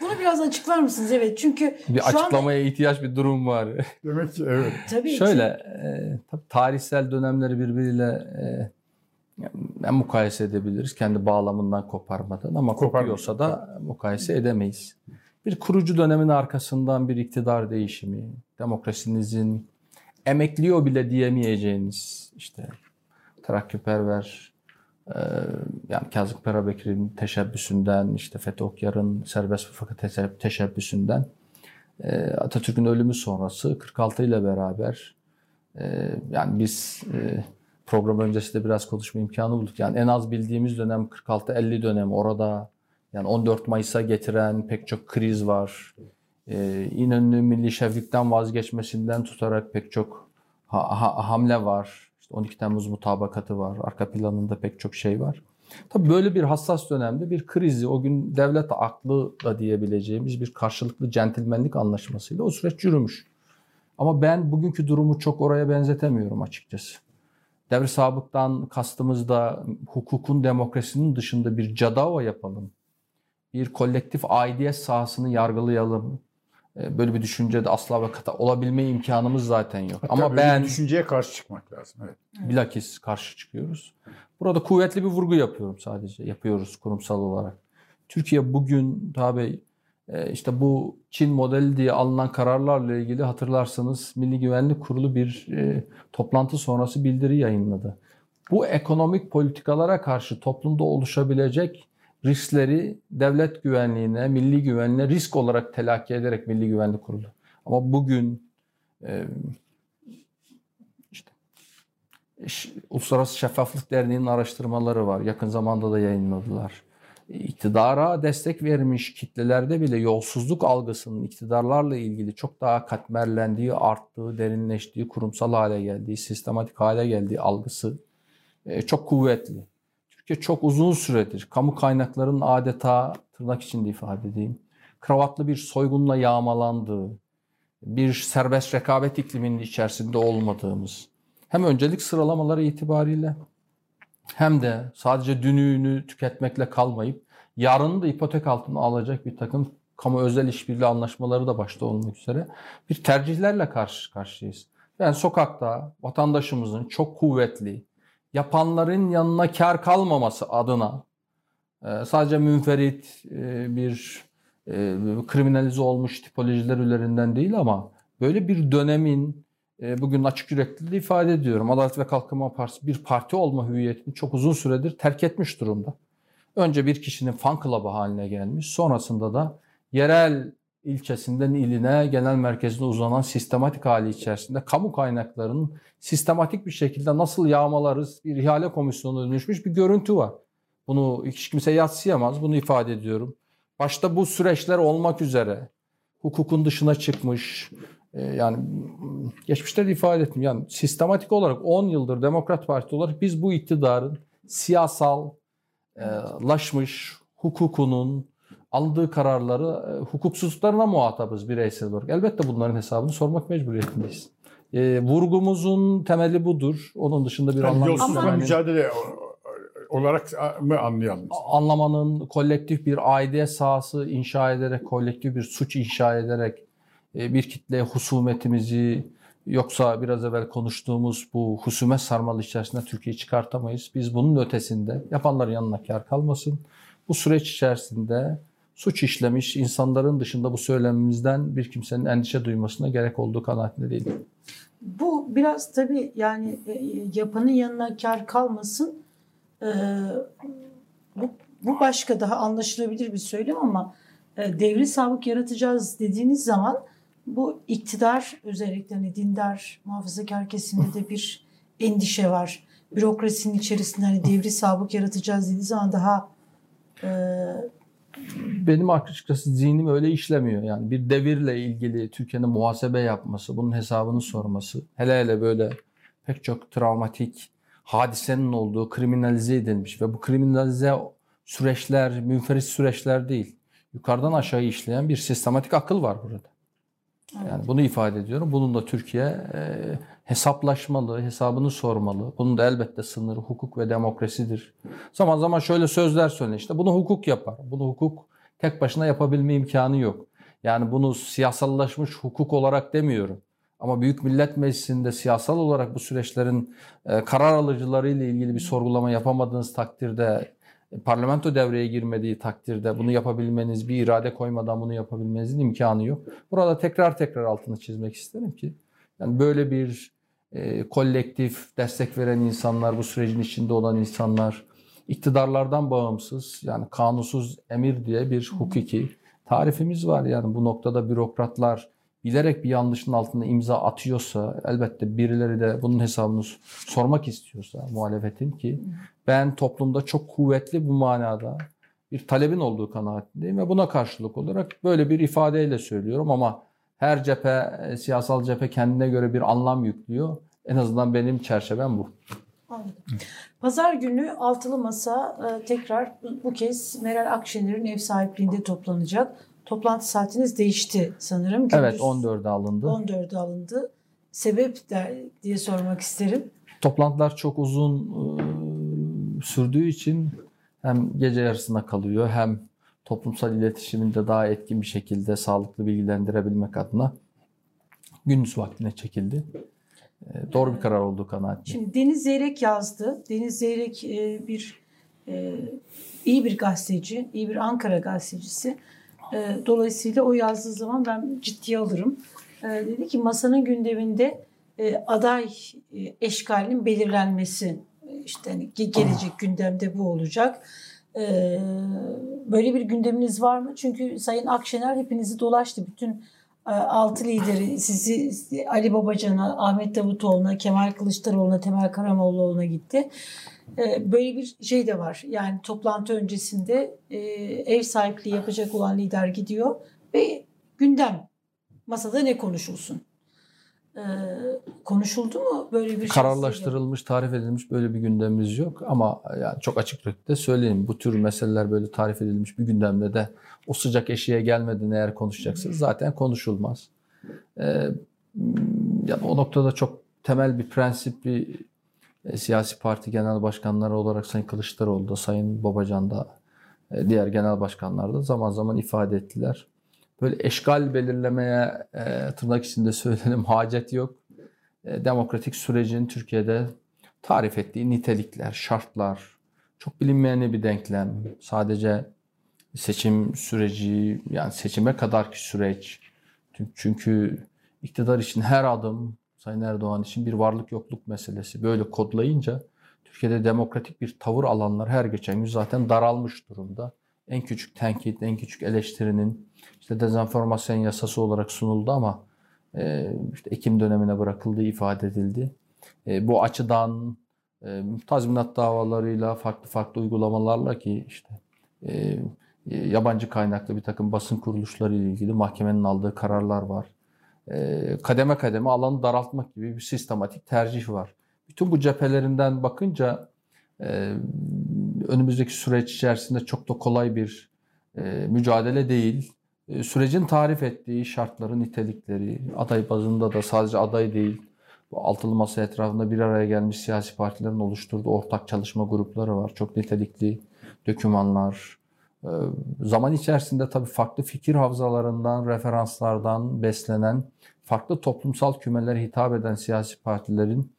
Bunu biraz açıklar mısınız? Evet çünkü bir şu açıklamaya anda... ihtiyaç bir durum var. Demek ki evet. Tabii. Şöyle e, tarihsel dönemleri birbiriyle e, yani mukayese edebiliriz kendi bağlamından koparmadan ama kopuyorsa da mukayese edemeyiz. Bir kurucu dönemin arkasından bir iktidar değişimi, demokrasinizin emekliyor bile diyemeyeceğiniz işte terakkiperver e, yani Kazım Karabekir'in teşebbüsünden işte Fethi Okyar'ın serbest fıkıh teşebbüsünden e, Atatürk'ün ölümü sonrası 46 ile beraber e, yani biz program öncesinde biraz konuşma imkanı bulduk. Yani en az bildiğimiz dönem 46-50 dönem orada yani 14 Mayıs'a getiren pek çok kriz var. Ee, İnönü milli şeflikten vazgeçmesinden tutarak pek çok ha- ha- hamle var. İşte 12 Temmuz mutabakatı var. Arka planında pek çok şey var. Tabii böyle bir hassas dönemde bir krizi o gün devlet aklı da diyebileceğimiz bir karşılıklı centilmenlik anlaşmasıyla o süreç yürümüş. Ama ben bugünkü durumu çok oraya benzetemiyorum açıkçası. Devri sabıktan kastımız da hukukun demokrasinin dışında bir cadava yapalım. Bir kolektif aidiyet sahasını yargılayalım. Ee, böyle bir düşüncede asla ve kata olabilme imkanımız zaten yok. Hatta Ama ben düşünceye karşı çıkmak lazım. Evet. Bilakis karşı çıkıyoruz. Burada kuvvetli bir vurgu yapıyorum sadece. Yapıyoruz kurumsal olarak. Türkiye bugün tabi e, işte bu Çin modeli diye alınan kararlarla ilgili hatırlarsanız Milli Güvenlik Kurulu bir e, toplantı sonrası bildiri yayınladı. Bu ekonomik politikalara karşı toplumda oluşabilecek riskleri devlet güvenliğine, milli güvenliğine risk olarak telakki ederek Milli Güvenlik Kurulu. Ama bugün e, işte Uluslararası Şeffaflık Derneği'nin araştırmaları var. Yakın zamanda da yayınladılar iktidara destek vermiş kitlelerde bile yolsuzluk algısının iktidarlarla ilgili çok daha katmerlendiği, arttığı, derinleştiği, kurumsal hale geldiği, sistematik hale geldiği algısı e, çok kuvvetli. Türkiye çok uzun süredir kamu kaynaklarının adeta tırnak içinde ifade edeyim, kravatlı bir soygunla yağmalandığı, bir serbest rekabet ikliminin içerisinde olmadığımız, hem öncelik sıralamaları itibariyle hem de sadece dününü tüketmekle kalmayıp yarını da ipotek altına alacak bir takım kamu özel işbirliği anlaşmaları da başta olmak üzere bir tercihlerle karşı karşıyayız. Yani sokakta vatandaşımızın çok kuvvetli, yapanların yanına kar kalmaması adına e, sadece münferit e, bir e, kriminalize olmuş tipolojiler üzerinden değil ama böyle bir dönemin bugün açık yürekli ifade ediyorum. Adalet ve Kalkınma Partisi bir parti olma hüviyetini çok uzun süredir terk etmiş durumda. Önce bir kişinin fan club'ı haline gelmiş. Sonrasında da yerel ilçesinden iline, genel merkezine uzanan sistematik hali içerisinde kamu kaynaklarının sistematik bir şekilde nasıl yağmalarız bir ihale komisyonuna dönüşmüş bir görüntü var. Bunu hiç kimse yatsıyamaz. Bunu ifade ediyorum. Başta bu süreçler olmak üzere hukukun dışına çıkmış, yani geçmişte de ifade ettim. Yani sistematik olarak 10 yıldır Demokrat Parti olarak biz bu iktidarın siyasal, e, laşmış hukukunun aldığı kararları e, hukuksuzluklarına muhatabız bireysel olarak. Elbette bunların hesabını sormak mecburiyetindeyiz. E, vurgumuzun temeli budur. Onun dışında bir Yani anlam yolsuzlukla Ama- mücadele olarak mı anlayalım? anlamanın kolektif bir aidiyet sahası inşa ederek, kolektif bir suç inşa ederek bir kitleye husumetimizi yoksa biraz evvel konuştuğumuz bu husumet sarmalı içerisinde Türkiye'yi çıkartamayız. Biz bunun ötesinde yapanların yanına kar kalmasın. Bu süreç içerisinde suç işlemiş insanların dışında bu söylemimizden bir kimsenin endişe duymasına gerek olduğu kanaatinde değilim. Bu biraz tabii yani e, yapanın yanına kar kalmasın. Ee, bu, bu başka daha anlaşılabilir bir söylem ama e, devri sabık yaratacağız dediğiniz zaman bu iktidar özellikle hani dindar muhafazakar kesimde de bir endişe var. Bürokrasinin içerisinde hani devri sabık yaratacağız dediği zaman daha e, benim açıkçası zihnim öyle işlemiyor. Yani bir devirle ilgili Türkiye'nin muhasebe yapması, bunun hesabını sorması, hele hele böyle pek çok travmatik hadisenin olduğu kriminalize edilmiş ve bu kriminalize süreçler, münferit süreçler değil. Yukarıdan aşağı işleyen bir sistematik akıl var burada. Yani bunu ifade ediyorum. Bunun da Türkiye e, hesaplaşmalı, hesabını sormalı. Bunun da elbette sınırı hukuk ve demokrasidir. Zaman zaman şöyle sözler söylenir. İşte bunu hukuk yapar. Bunu hukuk tek başına yapabilme imkanı yok. Yani bunu siyasallaşmış hukuk olarak demiyorum. Ama Büyük Millet Meclisi'nde siyasal olarak bu süreçlerin e, karar alıcıları ile ilgili bir sorgulama yapamadığınız takdirde, parlamento devreye girmediği takdirde bunu yapabilmeniz, bir irade koymadan bunu yapabilmenizin imkanı yok. Burada tekrar tekrar altını çizmek isterim ki yani böyle bir e, kolektif destek veren insanlar, bu sürecin içinde olan insanlar, iktidarlardan bağımsız yani kanunsuz emir diye bir hukuki tarifimiz var. Yani bu noktada bürokratlar bilerek bir yanlışın altına imza atıyorsa elbette birileri de bunun hesabını sormak istiyorsa muhalefetin ki ben toplumda çok kuvvetli bu manada bir talebin olduğu kanaatindeyim ve buna karşılık olarak böyle bir ifadeyle söylüyorum ama her cephe, e, siyasal cephe kendine göre bir anlam yüklüyor. En azından benim çerçevem bu. Pazar günü Altılı Masa e, tekrar bu kez Meral Akşener'in ev sahipliğinde toplanacak. Toplantı saatiniz değişti sanırım. Gündüz Evet 14'e alındı. 14'e alındı. Sebep der diye sormak isterim. Toplantılar çok uzun e, sürdüğü için hem gece yarısına kalıyor hem toplumsal iletişiminde daha etkin bir şekilde sağlıklı bilgilendirebilmek adına gündüz vaktine çekildi. E, doğru bir karar olduğu kanaatindeyim. Şimdi Deniz Zeyrek yazdı. Deniz Zeyrek e, bir e, iyi bir gazeteci, iyi bir Ankara gazetecisi. E, dolayısıyla o yazdığı zaman ben ciddiye alırım. E, dedi ki masanın gündeminde e, aday e, eşkalinin belirlenmesi e, işte hani ge- gelecek gündemde bu olacak. E, böyle bir gündeminiz var mı? Çünkü Sayın Akşener hepinizi dolaştı. Bütün e, altı lideri sizi Ali Babacan'a, Ahmet Davutoğlu'na, Kemal Kılıçdaroğlu'na, Temel Karamollaoğlu'na gitti. E, Böyle bir şey de var. Yani toplantı öncesinde e, ev sahipliği yapacak olan lider gidiyor ve gündem masada ne konuşulsun? E, Konuşuldu mu böyle bir şey? Kararlaştırılmış, tarif edilmiş böyle bir gündemimiz yok ama yani çok açık yürekli söyleyeyim. Bu tür meseleler böyle tarif edilmiş bir gündemde de o sıcak eşiğe gelmeden eğer konuşacaksınız zaten konuşulmaz. Ee, yani o noktada çok temel bir prensip bir e, siyasi parti genel başkanları olarak Sayın Kılıçdaroğlu da Sayın Babacan da e, diğer genel başkanlar da zaman zaman ifade ettiler. Böyle eşgal belirlemeye e, tırnak içinde söylenim hacet yok demokratik sürecin Türkiye'de tarif ettiği nitelikler, şartlar, çok bilinmeyen bir denklem. Sadece seçim süreci yani seçime kadarki süreç çünkü iktidar için her adım Sayın Erdoğan için bir varlık yokluk meselesi böyle kodlayınca Türkiye'de demokratik bir tavır alanlar her geçen gün zaten daralmış durumda. En küçük tenkit, en küçük eleştirinin işte dezenformasyon yasası olarak sunuldu ama e, işte Ekim dönemine bırakıldığı ifade edildi. E, bu açıdan e, tazminat davalarıyla farklı farklı uygulamalarla ki işte yabancı kaynaklı bir takım basın kuruluşları ile ilgili mahkemenin aldığı kararlar var. E, kademe kademe alanı daraltmak gibi bir sistematik tercih var. Bütün bu cephelerinden bakınca e, önümüzdeki süreç içerisinde çok da kolay bir e, mücadele değil. E, sürecin tarif ettiği şartları, nitelikleri, aday bazında da sadece aday değil, bu altılı masa etrafında bir araya gelmiş siyasi partilerin oluşturduğu ortak çalışma grupları var. Çok nitelikli dokümanlar. E, zaman içerisinde tabii farklı fikir havzalarından, referanslardan beslenen, farklı toplumsal kümelere hitap eden siyasi partilerin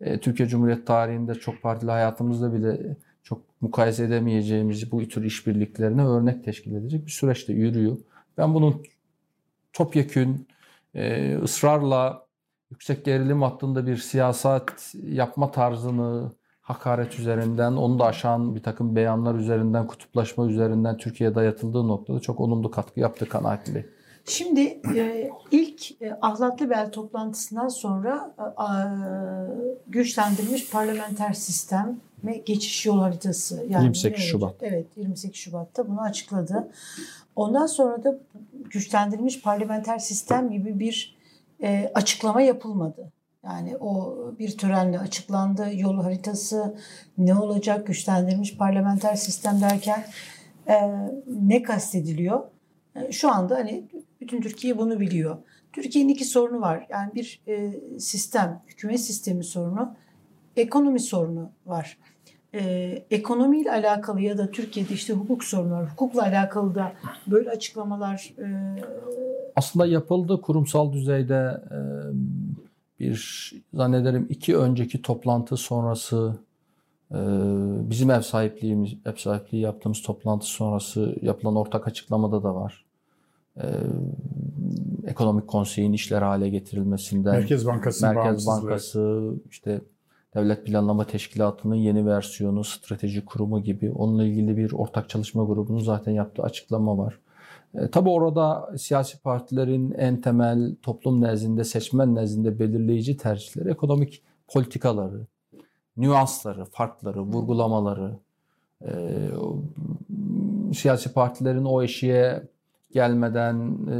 e, Türkiye Cumhuriyeti tarihinde çok partili hayatımızda bile çok mukayese edemeyeceğimiz bu tür işbirliklerine örnek teşkil edecek bir süreçte yürüyor. Ben bunun topyekün e, ısrarla yüksek gerilim hattında bir siyaset yapma tarzını hakaret üzerinden, onu da aşan bir takım beyanlar üzerinden, kutuplaşma üzerinden Türkiye'ye dayatıldığı noktada çok olumlu katkı yaptı kanaatli. Şimdi e, ilk e, Ahlatlı Bel toplantısından sonra e, güçlendirilmiş parlamenter sistem ve geçiş yol haritası. Yani 28 Şubat. Evet 28 Şubat'ta bunu açıkladı. Ondan sonra da güçlendirilmiş parlamenter sistem gibi bir e, açıklama yapılmadı. Yani o bir törenle açıklandı. Yol haritası ne olacak güçlendirilmiş parlamenter sistem derken e, ne kastediliyor? E, şu anda hani bütün Türkiye bunu biliyor. Türkiye'nin iki sorunu var. Yani bir e, sistem, hükümet sistemi sorunu, ekonomi sorunu var. E, ekonomiyle alakalı ya da Türkiye'de işte hukuk sorunu var. Hukukla alakalı da böyle açıklamalar e, aslında yapıldı kurumsal düzeyde e, bir zannederim iki önceki toplantı sonrası e, bizim ev sahipliğimiz ev sahipliği yaptığımız toplantı sonrası yapılan ortak açıklamada da var. E, ekonomik konseyin işler hale getirilmesinden Merkez Bankası Merkez Bankası işte Devlet Planlama Teşkilatı'nın yeni versiyonu, strateji kurumu gibi onunla ilgili bir ortak çalışma grubunun zaten yaptığı açıklama var. E, tabii orada siyasi partilerin en temel toplum nezdinde, seçmen nezdinde belirleyici tercihleri ekonomik politikaları, nüansları, farkları, vurgulamaları, e, siyasi partilerin o eşiğe gelmeden e,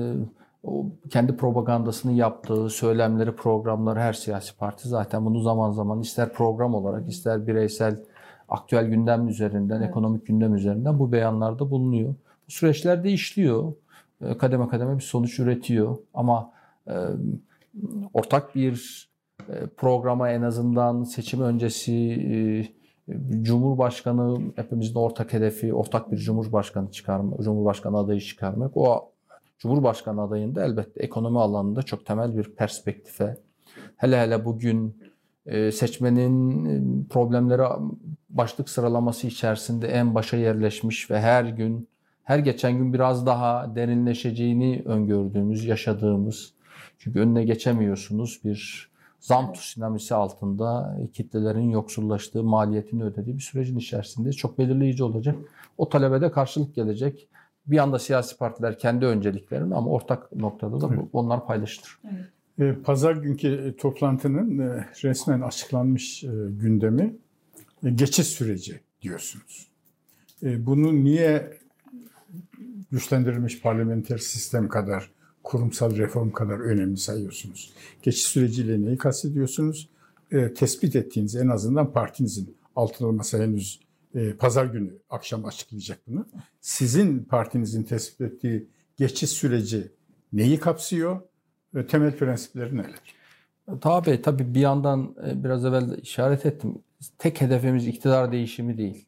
o kendi propagandasını yaptığı söylemleri, programları her siyasi parti zaten bunu zaman zaman ister program olarak ister bireysel aktüel gündem üzerinden, evet. ekonomik gündem üzerinden bu beyanlarda bulunuyor. Bu süreçler de işliyor. E, kademe kademe bir sonuç üretiyor. Ama e, ortak bir e, programa en azından seçim öncesi e, Cumhurbaşkanı hepimizin ortak hedefi ortak bir Cumhurbaşkanı çıkarmak, Cumhurbaşkanı adayı çıkarmak. O Cumhurbaşkanı adayında elbette ekonomi alanında çok temel bir perspektife. Hele hele bugün seçmenin problemleri başlık sıralaması içerisinde en başa yerleşmiş ve her gün her geçen gün biraz daha derinleşeceğini öngördüğümüz, yaşadığımız. Çünkü önüne geçemiyorsunuz bir zam tsunamisi altında kitlelerin yoksullaştığı, maliyetini ödediği bir sürecin içerisinde çok belirleyici olacak. O talebe de karşılık gelecek. Bir anda siyasi partiler kendi önceliklerini ama ortak noktada da evet. onlar paylaşılır. Evet. E, pazar günkü e, toplantının e, resmen açıklanmış gündemi geçiş süreci diyorsunuz. Bunu niye güçlendirilmiş parlamenter sistem kadar, kurumsal reform kadar önemli sayıyorsunuz? Geçiş süreciyle neyi kastediyorsunuz? E, tespit ettiğiniz en azından partinizin altılı masa henüz e, pazar günü akşam açıklayacak bunu. Sizin partinizin tespit ettiği geçiş süreci neyi kapsıyor? E, temel prensipleri neler? Tabii tabii bir yandan e, biraz evvel işaret ettim. Tek hedefimiz iktidar değişimi değil.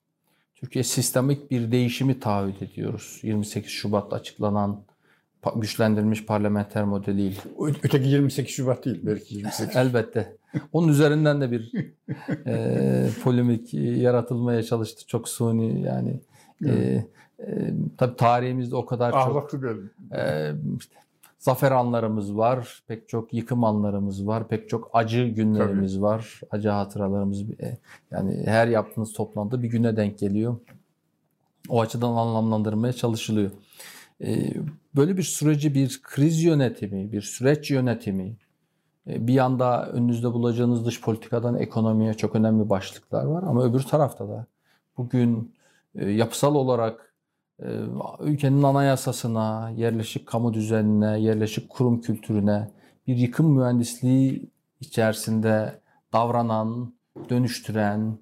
Türkiye sistemik bir değişimi taahhüt ediyoruz. 28 Şubat'ta açıklanan güçlendirilmiş parlamenter modeliyle. Öteki 28 Şubat değil belki 28. Elbette. Onun üzerinden de bir e, polemik yaratılmaya çalıştı. Çok suni yani. E, E, tabii tarihimizde o kadar Ahlaklı çok bir e, işte, zafer anlarımız var, pek çok yıkım anlarımız var, pek çok acı günlerimiz var, acı hatıralarımız. e, Yani her yaptığınız toplantı bir güne denk geliyor. O açıdan anlamlandırmaya çalışılıyor. E, Böyle bir süreci bir kriz yönetimi, bir süreç yönetimi, e, bir yanda önünüzde bulacağınız dış politikadan ekonomiye çok önemli başlıklar var ama öbür tarafta da bugün yapısal olarak ülkenin anayasasına, yerleşik kamu düzenine, yerleşik kurum kültürüne bir yıkım mühendisliği içerisinde davranan, dönüştüren,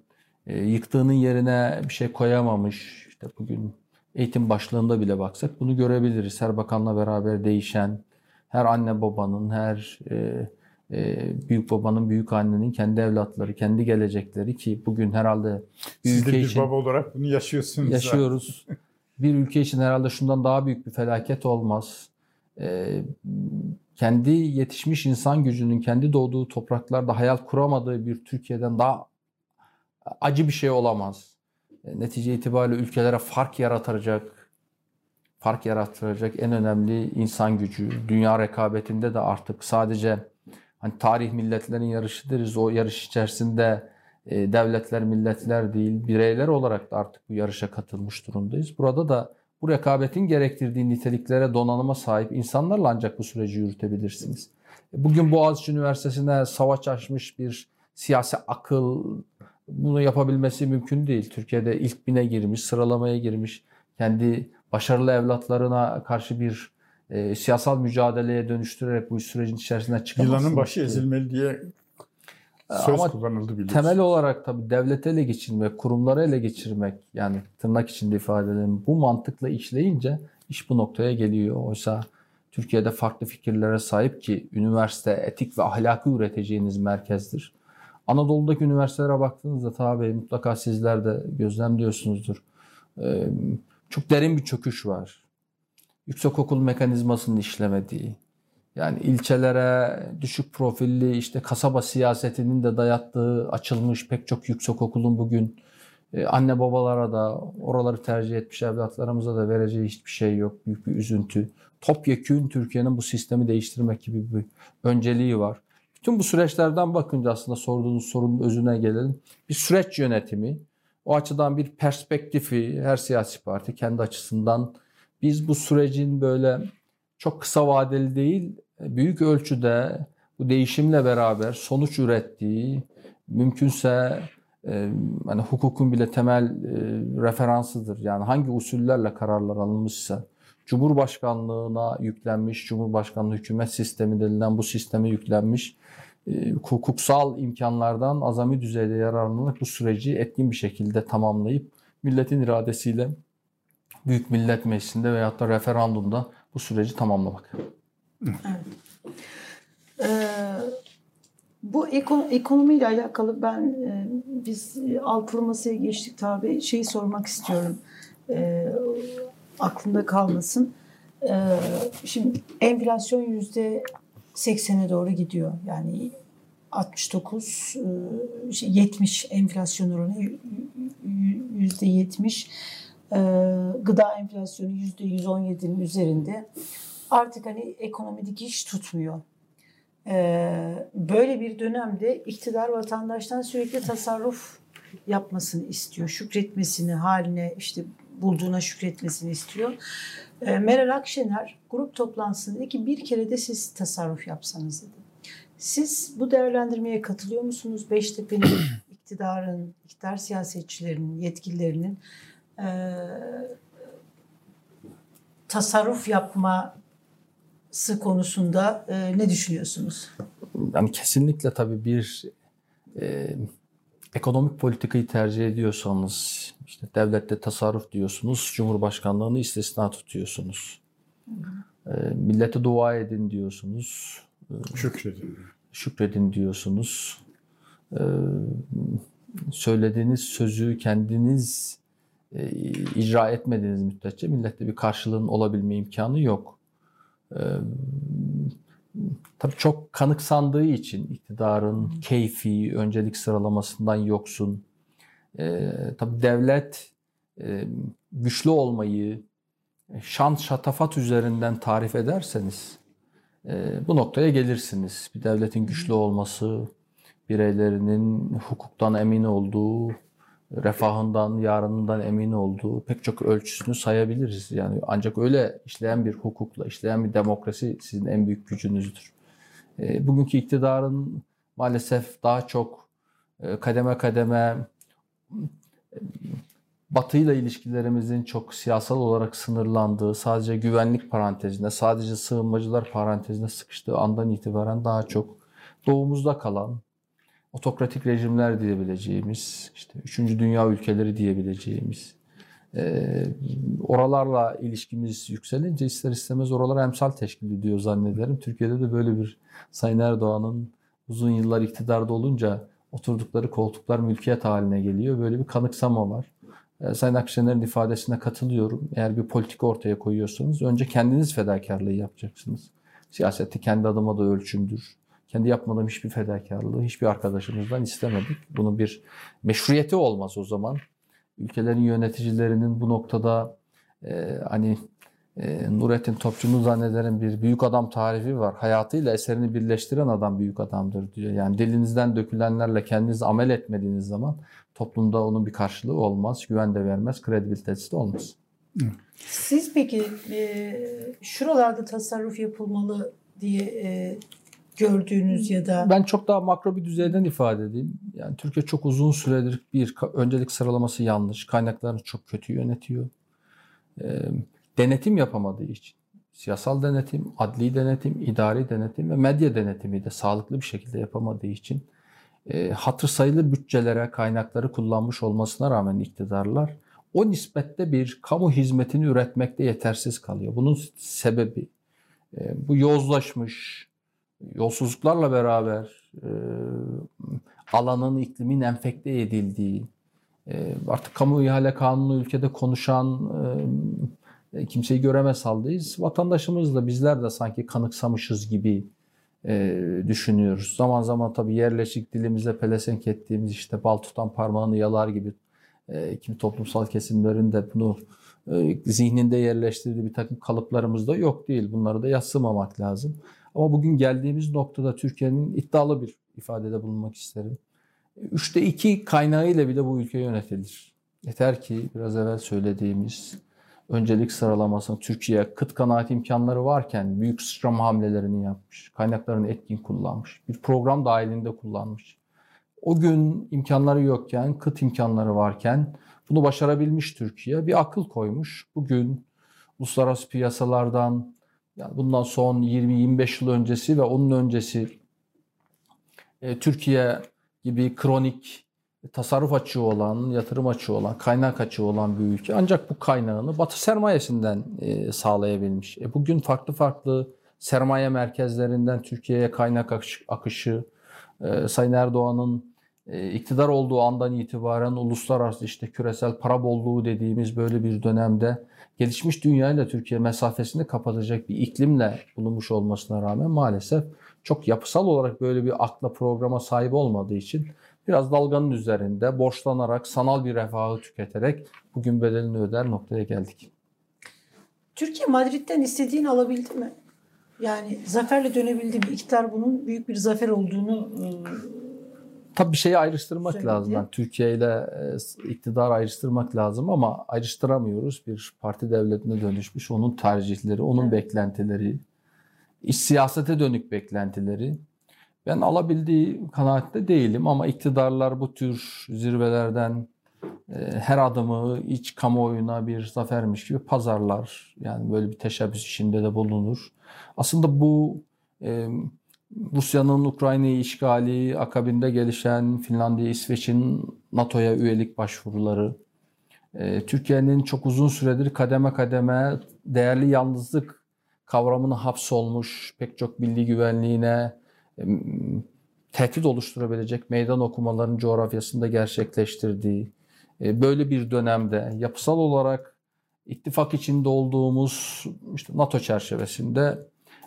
yıktığının yerine bir şey koyamamış, işte bugün eğitim başlığında bile baksak bunu görebiliriz. Her bakanla beraber değişen, her anne babanın, her e, e, büyük babanın, büyük annenin kendi evlatları, kendi gelecekleri ki bugün herhalde Siz de bir için baba olarak bunu yaşıyorsunuz. yaşıyoruz. bir ülke için herhalde şundan daha büyük bir felaket olmaz. E, kendi yetişmiş insan gücünün kendi doğduğu topraklarda hayal kuramadığı bir Türkiye'den daha acı bir şey olamaz. E, netice itibariyle ülkelere fark yaratacak, fark yaratacak en önemli insan gücü. Dünya rekabetinde de artık sadece hani tarih milletlerin yarışı deriz. O yarış içerisinde devletler, milletler değil, bireyler olarak da artık bu yarışa katılmış durumdayız. Burada da bu rekabetin gerektirdiği niteliklere, donanıma sahip insanlarla ancak bu süreci yürütebilirsiniz. E, bugün Boğaziçi Üniversitesi'ne savaş açmış bir siyasi akıl bunu yapabilmesi mümkün değil. Türkiye'de ilk bine girmiş, sıralamaya girmiş, kendi başarılı evlatlarına karşı bir e, siyasal mücadeleye dönüştürerek bu sürecin içerisinden çıkamazsınız. Yılanın başı ki. ezilmeli diye söz Ama kullanıldı biliyorsunuz. Temel olarak tabii devleti ele geçirmek, kurumları ele geçirmek yani tırnak içinde ifade edelim. Bu mantıkla işleyince iş bu noktaya geliyor. Oysa Türkiye'de farklı fikirlere sahip ki üniversite etik ve ahlakı üreteceğiniz merkezdir. Anadolu'daki üniversitelere baktığınızda tabii mutlaka sizler de gözlemliyorsunuzdur. Ee, çok derin bir çöküş var. Yüksekokul mekanizmasının işlemediği, yani ilçelere düşük profilli işte kasaba siyasetinin de dayattığı açılmış pek çok yüksekokulun bugün e, anne babalara da oraları tercih etmiş evlatlarımıza da vereceği hiçbir şey yok. Büyük bir üzüntü. Topyekün Türkiye'nin bu sistemi değiştirmek gibi bir önceliği var. Bütün bu süreçlerden bakınca aslında sorduğunuz sorunun özüne gelelim. Bir süreç yönetimi, o açıdan bir perspektifi her siyasi parti kendi açısından biz bu sürecin böyle çok kısa vadeli değil, büyük ölçüde bu değişimle beraber sonuç ürettiği, mümkünse e, hani hukukun bile temel e, referansıdır. Yani hangi usullerle kararlar alınmışsa, Cumhurbaşkanlığına yüklenmiş, Cumhurbaşkanlığı hükümet sistemi denilen bu sisteme yüklenmiş e, hukuksal imkanlardan azami düzeyde yararlanarak bu süreci etkin bir şekilde tamamlayıp milletin iradesiyle Büyük Millet Meclisi'nde veyahut da referandumda bu süreci tamamlamak. Ee, bu eko, ekonomiyle alakalı ben e, biz altılı masaya geçtik tabi şeyi sormak istiyorum. E, aklımda kalmasın. E, şimdi enflasyon yüzde 80'e doğru gidiyor. Yani 69 e, şey, 70 enflasyon oranı yüzde 70 e, gıda enflasyonu yüzde 117'nin üzerinde artık hani ekonomi dikiş tutmuyor. Ee, böyle bir dönemde iktidar vatandaştan sürekli tasarruf yapmasını istiyor. Şükretmesini, haline işte bulduğuna şükretmesini istiyor. Ee, Meral Akşener grup toplantısında dedi ki bir kere de siz tasarruf yapsanız dedi. Siz bu değerlendirmeye katılıyor musunuz? Beştepe'nin, iktidarın, iktidar siyasetçilerinin, yetkililerinin e, tasarruf yapması konusunda e, ne düşünüyorsunuz? Yani kesinlikle tabii bir e, ekonomik politikayı tercih ediyorsanız, işte devlette tasarruf diyorsunuz, Cumhurbaşkanlığını istisna tutuyorsunuz. E, millete dua edin diyorsunuz. Şükredin. Şükredin diyorsunuz. E, söylediğiniz sözü kendiniz e, icra etmediğiniz müddetçe millette bir karşılığın olabilme imkanı yok. Tabii çok kanıksandığı için iktidarın keyfi, öncelik sıralamasından yoksun. E, tabii devlet e, güçlü olmayı şan şatafat üzerinden tarif ederseniz e, bu noktaya gelirsiniz. Bir devletin güçlü olması, bireylerinin hukuktan emin olduğu, refahından, yarınından emin olduğu pek çok ölçüsünü sayabiliriz. Yani ancak öyle işleyen bir hukukla, işleyen bir demokrasi sizin en büyük gücünüzdür. E, bugünkü iktidarın maalesef daha çok e, kademe kademe Batı ile ilişkilerimizin çok siyasal olarak sınırlandığı, sadece güvenlik parantezine, sadece sığınmacılar parantezine sıkıştığı andan itibaren daha çok doğumuzda kalan, otokratik rejimler diyebileceğimiz, işte üçüncü dünya ülkeleri diyebileceğimiz, e, oralarla ilişkimiz yükselince ister istemez oralar emsal teşkil ediyor zannederim. Türkiye'de de böyle bir Sayın Erdoğan'ın uzun yıllar iktidarda olunca oturdukları koltuklar mülkiyet haline geliyor. Böyle bir kanıksama var. E, Sayın Akşener'in ifadesine katılıyorum. Eğer bir politika ortaya koyuyorsanız önce kendiniz fedakarlığı yapacaksınız. Siyasette kendi adıma da ölçümdür. Kendi yapmadığım hiçbir fedakarlığı hiçbir arkadaşımızdan istemedik. Bunun bir meşruiyeti olmaz o zaman. Ülkelerin yöneticilerinin bu noktada e, hani e, Nurettin Topçu'nun zannederim bir büyük adam tarifi var. Hayatıyla eserini birleştiren adam büyük adamdır diyor. Yani dilinizden dökülenlerle kendiniz amel etmediğiniz zaman toplumda onun bir karşılığı olmaz. Güven de vermez, kredibilitesi de olmaz. Siz peki e, şuralarda tasarruf yapılmalı diye e, gördüğünüz ya da Ben çok daha makro bir düzeyden ifade edeyim. Yani Türkiye çok uzun süredir bir öncelik sıralaması yanlış. Kaynaklarını çok kötü yönetiyor. E, denetim yapamadığı için. Siyasal denetim, adli denetim, idari denetim ve medya denetimi de sağlıklı bir şekilde yapamadığı için e, hatır sayılır bütçelere kaynakları kullanmış olmasına rağmen iktidarlar o nispette bir kamu hizmetini üretmekte yetersiz kalıyor. Bunun sebebi e, bu yozlaşmış, yolsuzluklarla beraber e, alanın, iklimin enfekte edildiği, e, artık kamu ihale kanunu ülkede konuşan e, kimseyi göremez haldeyiz. Vatandaşımız da bizler de sanki kanıksamışız gibi e, düşünüyoruz. Zaman zaman tabii yerleşik dilimize pelesenk ettiğimiz işte bal tutan parmağını yalar gibi e, kimi toplumsal kesimlerin de bunu e, zihninde yerleştirdiği bir takım kalıplarımız da yok değil. Bunları da yassımamak lazım. Ama bugün geldiğimiz noktada Türkiye'nin iddialı bir ifadede bulunmak isterim. Üçte iki kaynağıyla bile bu ülke yönetilir. Yeter ki biraz evvel söylediğimiz öncelik sıralamasını Türkiye kıt kanaat imkanları varken büyük sıçrama hamlelerini yapmış. Kaynaklarını etkin kullanmış. Bir program dahilinde kullanmış. O gün imkanları yokken, kıt imkanları varken bunu başarabilmiş Türkiye. Bir akıl koymuş. Bugün uluslararası piyasalardan yani bundan son 20-25 yıl öncesi ve onun öncesi e, Türkiye gibi kronik tasarruf açığı olan, yatırım açığı olan, kaynak açığı olan bir ülke. Ancak bu kaynağını Batı sermayesinden e, sağlayabilmiş. E, bugün farklı farklı sermaye merkezlerinden Türkiye'ye kaynak akışı, e, Sayın Erdoğan'ın iktidar olduğu andan itibaren uluslararası işte küresel para bolluğu dediğimiz böyle bir dönemde gelişmiş dünyayla Türkiye mesafesini kapatacak bir iklimle bulunmuş olmasına rağmen maalesef çok yapısal olarak böyle bir akla programa sahip olmadığı için biraz dalganın üzerinde borçlanarak sanal bir refahı tüketerek bugün bedelini öder noktaya geldik. Türkiye Madrid'den istediğini alabildi mi? Yani zaferle dönebildi mi? İktidar bunun büyük bir zafer olduğunu e, Tabii bir şeyi ayrıştırmak Söyledi. lazım. Yani Türkiye ile e, iktidar ayrıştırmak lazım ama ayrıştıramıyoruz. Bir parti devletine dönüşmüş. Onun tercihleri, onun Evet. beklentileri, iç siyasete dönük beklentileri. Ben alabildiği kanaatte değilim ama iktidarlar bu tür zirvelerden e, her adımı iç kamuoyuna bir zafermiş gibi pazarlar. Yani böyle bir teşebbüs içinde de bulunur. Aslında bu e, Rusya'nın Ukrayna'yı işgali, akabinde gelişen Finlandiya, İsveç'in NATO'ya üyelik başvuruları, e, Türkiye'nin çok uzun süredir kademe kademe değerli yalnızlık kavramını hapsolmuş, pek çok milli güvenliğine e, tehdit oluşturabilecek meydan okumaların coğrafyasında gerçekleştirdiği, e, böyle bir dönemde yapısal olarak ittifak içinde olduğumuz işte NATO çerçevesinde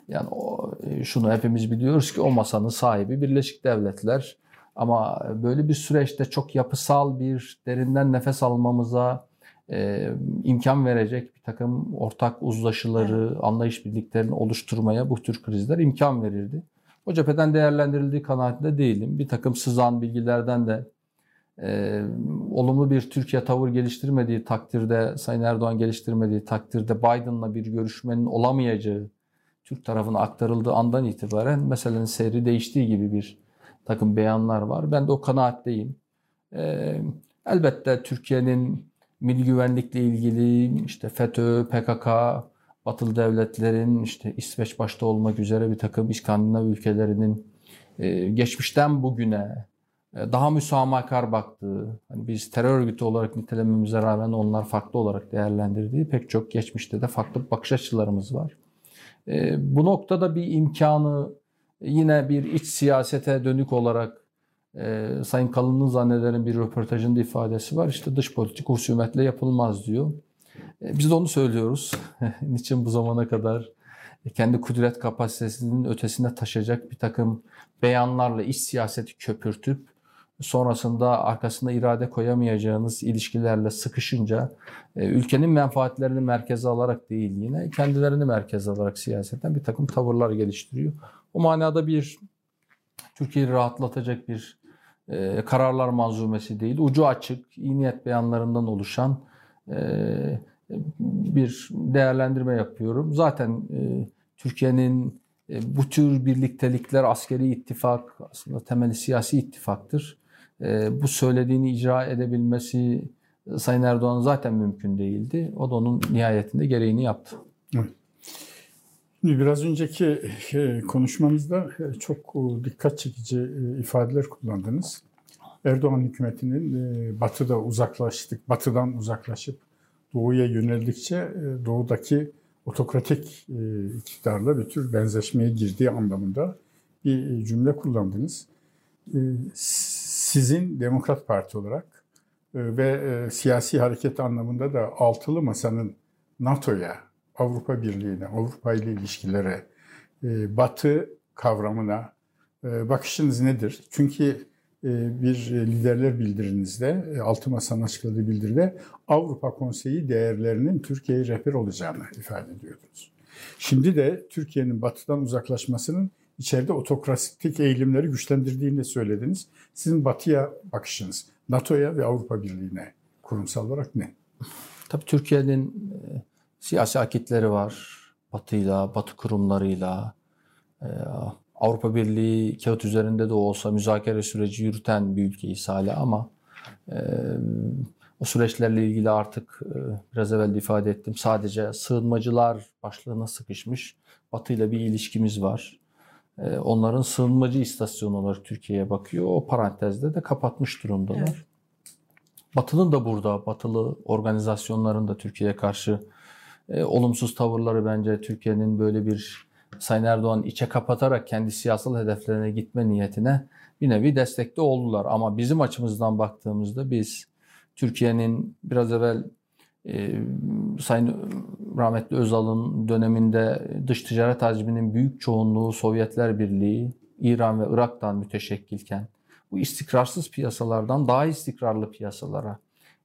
yani o, e, şunu hepimiz biliyoruz ki o masanın sahibi Birleşik Devletler. Ama böyle bir süreçte çok yapısal bir derinden nefes almamıza e, imkan verecek bir takım ortak uzlaşıları, anlayış birliklerini oluşturmaya bu tür krizler imkan verirdi. O cepheden değerlendirildiği kanaatinde değilim. Bir takım sızan bilgilerden de e, olumlu bir Türkiye tavır geliştirmediği takdirde, Sayın Erdoğan geliştirmediği takdirde Biden'la bir görüşmenin olamayacağı Türk tarafına aktarıldığı andan itibaren meselenin seyri değiştiği gibi bir takım beyanlar var. Ben de o kanaatteyim. E, elbette Türkiye'nin milli güvenlikle ilgili işte FETÖ, PKK, Batılı devletlerin işte İsveç başta olmak üzere bir takım İskandinav ülkelerinin e, geçmişten bugüne e, daha müsamahakar baktığı, hani biz terör örgütü olarak nitelememize rağmen onlar farklı olarak değerlendirdiği pek çok geçmişte de farklı bakış açılarımız var. E, bu noktada bir imkanı yine bir iç siyasete dönük olarak e, Sayın Kalın'ın zannederim bir röportajında ifadesi var. İşte dış politik husumetle yapılmaz diyor. E, biz de onu söylüyoruz. Niçin bu zamana kadar kendi kudret kapasitesinin ötesine taşıyacak bir takım beyanlarla iç siyaseti köpürtüp sonrasında arkasında irade koyamayacağınız ilişkilerle sıkışınca e, ülkenin menfaatlerini merkeze alarak değil yine kendilerini merkeze alarak siyasetten bir takım tavırlar geliştiriyor. O manada bir Türkiye'yi rahatlatacak bir e, kararlar manzumesi değil. Ucu açık, iyi niyet beyanlarından oluşan e, bir değerlendirme yapıyorum. Zaten Türkiye'nin bu tür birliktelikler askeri ittifak aslında temeli siyasi ittifaktır. E, bu söylediğini icra edebilmesi Sayın Erdoğan zaten mümkün değildi. O da onun nihayetinde gereğini yaptı. Evet. Biraz önceki e, konuşmanızda e, çok e, dikkat çekici ifadeler kullandınız. Erdoğan hükümetinin batıda uzaklaştık, batıdan uzaklaşıp doğuya yöneldikçe doğudaki otokratik iktidarla bir tür benzeşmeye girdiği anlamında bir cümle kullandınız. Sizin Demokrat Parti olarak ve siyasi hareket anlamında da altılı masanın NATO'ya Avrupa Birliği'ne, Avrupa ile ilişkilere, e, Batı kavramına e, bakışınız nedir? Çünkü e, bir liderler bildirinizde, Altı Masa'nın açıkladığı bildiride Avrupa Konseyi değerlerinin Türkiye'ye rehber olacağını ifade ediyordunuz. Şimdi de Türkiye'nin batıdan uzaklaşmasının içeride otokratik eğilimleri güçlendirdiğini de söylediniz. Sizin batıya bakışınız, NATO'ya ve Avrupa Birliği'ne kurumsal olarak ne? Tabii Türkiye'nin siyasi akitleri var. Batı'yla, Batı kurumlarıyla, e, Avrupa Birliği kağıt üzerinde de olsa müzakere süreci yürüten bir ülkeyiz hala ama e, o süreçlerle ilgili artık e, biraz evvel de ifade ettim. Sadece sığınmacılar başlığına sıkışmış Batı ile bir ilişkimiz var. Onların sığınmacı istasyonu olarak Türkiye'ye bakıyor. O parantezde de kapatmış durumdalar. Evet. Batı'nın da burada, Batılı organizasyonların da Türkiye'ye karşı e, olumsuz tavırları bence Türkiye'nin böyle bir Sayın Erdoğan içe kapatarak kendi siyasal hedeflerine gitme niyetine bir nevi destekte oldular. Ama bizim açımızdan baktığımızda biz Türkiye'nin biraz evvel e, Sayın rahmetli Özal'ın döneminde dış ticaret hacminin büyük çoğunluğu Sovyetler Birliği, İran ve Irak'tan müteşekkilken bu istikrarsız piyasalardan daha istikrarlı piyasalara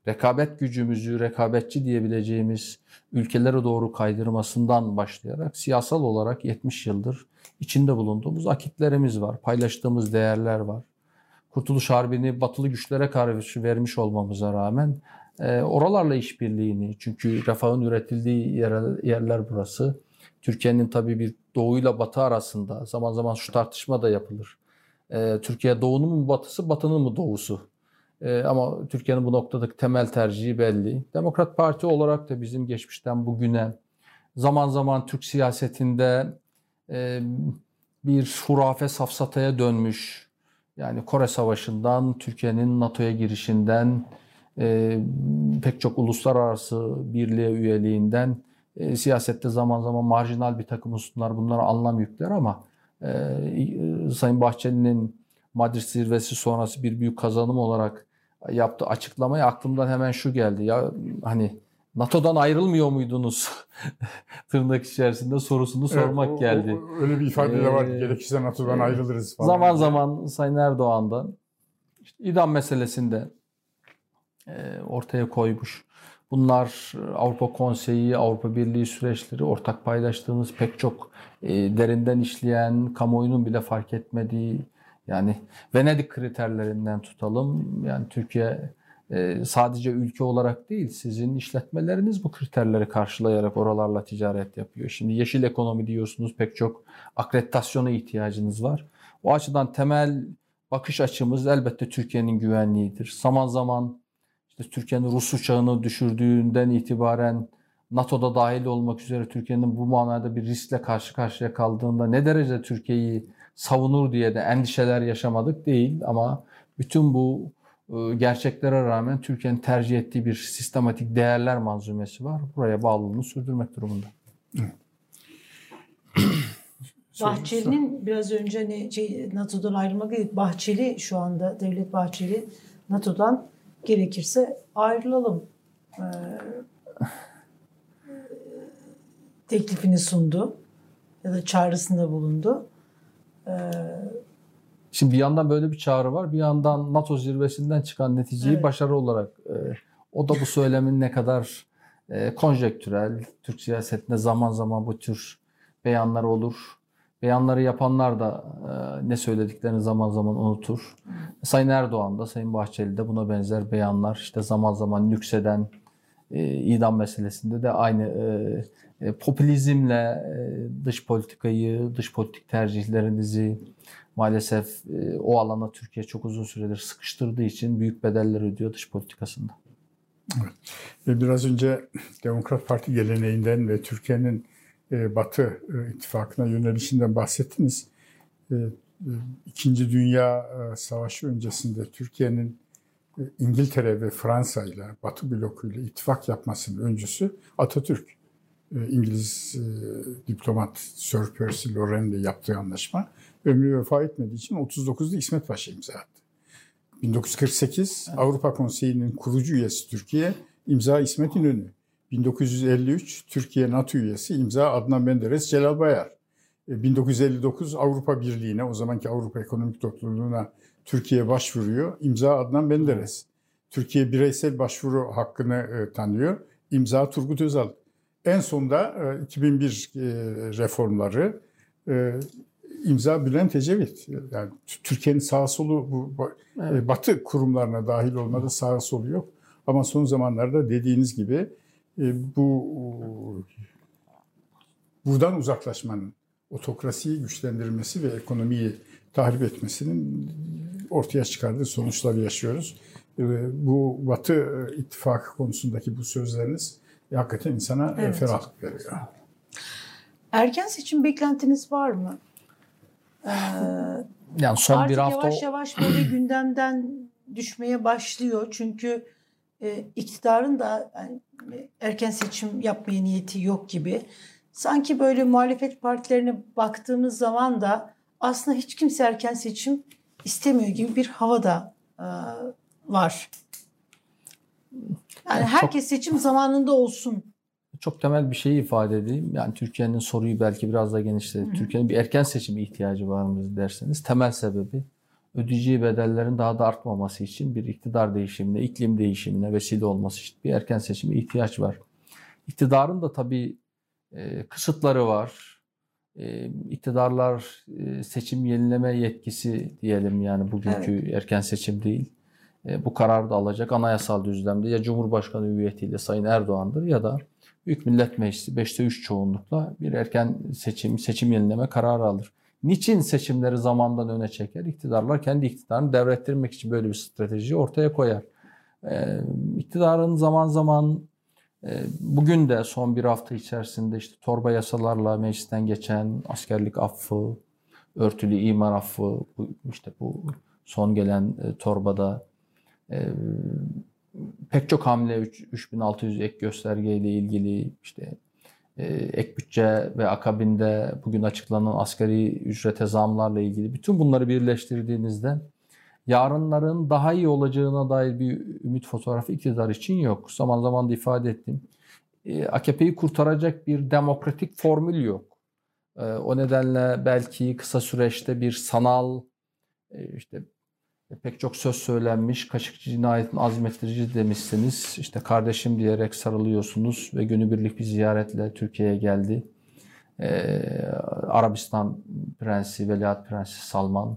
rekabet gücümüzü rekabetçi diyebileceğimiz ülkelere doğru kaydırmasından başlayarak siyasal olarak 70 yıldır içinde bulunduğumuz akitlerimiz var, paylaştığımız değerler var. Kurtuluş Harbi'ni batılı güçlere karşı vermiş olmamıza rağmen e, oralarla işbirliğini çünkü refahın üretildiği yer, yerler burası. Türkiye'nin tabii bir doğuyla batı arasında zaman zaman şu tartışma da yapılır. E, Türkiye doğunun mu batısı, batının mı doğusu? E, ama Türkiye'nin bu noktadaki temel tercihi belli. Demokrat Parti olarak da bizim geçmişten bugüne zaman zaman Türk siyasetinde e, bir hurafe safsataya dönmüş. Yani Kore Savaşı'ndan, Türkiye'nin NATO'ya girişinden, e, pek çok uluslararası birliğe üyeliğinden e, siyasette zaman zaman marjinal bir takım hususlar bunlara anlam yükler ama e, e, Sayın Bahçeli'nin Madrid zirvesi sonrası bir büyük kazanım olarak yaptığı açıklamaya aklımdan hemen şu geldi. Ya hani NATO'dan ayrılmıyor muydunuz? Tırnak içerisinde sorusunu evet, sormak o, geldi. O, öyle bir ifade de var. Ee, Gerekirse NATO'dan e, ayrılırız falan. Zaman zaman Sayın Erdoğan'dan işte idam meselesinde ortaya koymuş. Bunlar Avrupa Konseyi, Avrupa Birliği süreçleri, ortak paylaştığımız pek çok e, derinden işleyen, kamuoyunun bile fark etmediği yani Venedik kriterlerinden tutalım. Yani Türkiye e, sadece ülke olarak değil, sizin işletmeleriniz bu kriterleri karşılayarak oralarla ticaret yapıyor. Şimdi yeşil ekonomi diyorsunuz, pek çok akreditasyona ihtiyacınız var. O açıdan temel bakış açımız elbette Türkiye'nin güvenliğidir. Zaman zaman işte Türkiye'nin Rus uçağını düşürdüğünden itibaren NATO'da dahil olmak üzere Türkiye'nin bu manada bir riskle karşı karşıya kaldığında ne derece Türkiye'yi savunur diye de endişeler yaşamadık değil ama bütün bu e, gerçeklere rağmen Türkiye'nin tercih ettiği bir sistematik değerler manzumesi var. Buraya bağlılığını sürdürmek durumunda. Bahçeli'nin biraz önce hani şey, NATO'dan ayrılmak değil, Bahçeli şu anda Devlet Bahçeli NATO'dan gerekirse ayrılalım teklifini sundu ya da çağrısında bulundu. Şimdi bir yandan böyle bir çağrı var, bir yandan NATO zirvesinden çıkan neticeyi Evet. başarı olarak e, o da bu söylemin ne kadar e, konjektürel, Türk siyasetinde zaman zaman bu tür beyanlar olur. Beyanları yapanlar da e, ne söylediklerini zaman zaman unutur. Sayın Erdoğan da, Sayın Bahçeli de buna benzer beyanlar işte zaman zaman nükseden e, idam meselesinde de aynı e, e, popülizmle e, dış politikayı, dış politik tercihlerinizi maalesef e, o alana Türkiye çok uzun süredir sıkıştırdığı için büyük bedeller ödüyor dış politikasında. Ve biraz önce Demokrat Parti geleneğinden ve Türkiye'nin e, Batı e, ittifakına yönelişinden bahsettiniz. E, e, İkinci Dünya e, Savaşı öncesinde Türkiye'nin e, İngiltere ve Fransa ile Batı blokuyla ittifak yapmasının öncüsü Atatürk. E, İngiliz e, diplomat Sir Percy Loren ile yaptığı anlaşma ömrü vefa etmediği için 39'da İsmet Paşa imza attı. 1948 Avrupa Konseyi'nin kurucu üyesi Türkiye imza İsmet İnönü. 1953 Türkiye NATO üyesi imza Adnan Menderes Celal Bayar. E, 1959 Avrupa Birliği'ne o zamanki Avrupa Ekonomik Topluluğu'na Türkiye başvuruyor. İmza Adnan Menderes. Türkiye bireysel başvuru hakkını e, tanıyor. İmza Turgut Özal. En sonda e, 2001 e, reformları e, imza Bülent Ecevit. Yani Türkiye'nin sağ solu bu ba- e, Batı kurumlarına dahil olmada sağ solu yok. Ama son zamanlarda dediğiniz gibi e, bu buradan uzaklaşmanın, otokrasiyi güçlendirmesi ve ekonomiyi tahrip etmesinin ortaya çıkardığı sonuçları yaşıyoruz. E, Bu Batı ittifakı konusundaki bu sözleriniz hakikaten insana e, Evet. ferahlık veriyor. erken seçim beklentiniz var mı? Ee, Yani son artık bir hafta yavaş yavaş böyle gündemden düşmeye başlıyor. Çünkü e, iktidarın da yani, erken seçim yapmaya niyeti yok gibi. Sanki böyle muhalefet partilerine baktığımız zaman da aslında hiç kimse erken seçim istemiyor gibi bir hava da e, var. Yani çok- herkes seçim zamanında olsun. çok temel bir şeyi ifade edeyim. Yani Türkiye'nin soruyu belki biraz da genişledi. Türkiye'nin bir erken seçime ihtiyacı var mı derseniz temel sebebi ödeyeceği bedellerin daha da artmaması için bir iktidar değişimine, iklim değişimine vesile olması için bir erken seçime ihtiyaç var. İktidarın da tabii e, kısıtları var. E, iktidarlar e, seçim yenileme yetkisi diyelim yani bugünkü erken seçim değil. E, bu kararı da alacak anayasal düzlemde ya Cumhurbaşkanı hüviyetiyle Sayın Erdoğan'dır ya da Büyük Millet Meclisi 5'te 3 çoğunlukla bir erken seçim, seçim yenileme kararı alır. Niçin seçimleri zamandan öne çeker? İktidarlar kendi iktidarını devrettirmek için böyle bir strateji ortaya koyar. Ee, zaman zaman e, bugün de son bir hafta içerisinde işte torba yasalarla meclisten geçen askerlik affı, örtülü imar affı, işte bu son gelen e, torbada e, pek çok hamle 3, 3600 ek göstergeyle ilgili işte ek bütçe ve akabinde bugün açıklanan asgari ücrete zamlarla ilgili bütün bunları birleştirdiğinizde yarınların daha iyi olacağına dair bir ümit fotoğrafı iktidar için yok. Zaman zaman da ifade ettim. E, AKP'yi kurtaracak bir demokratik formül yok. E, o nedenle belki kısa süreçte bir sanal e, işte pek çok söz söylenmiş. Kaşıkçı cinayetin azmettirici demişsiniz. İşte kardeşim diyerek sarılıyorsunuz ve günübirlik bir ziyaretle Türkiye'ye geldi. Ee, Arabistan Prensi, Veliaht Prensi Salman.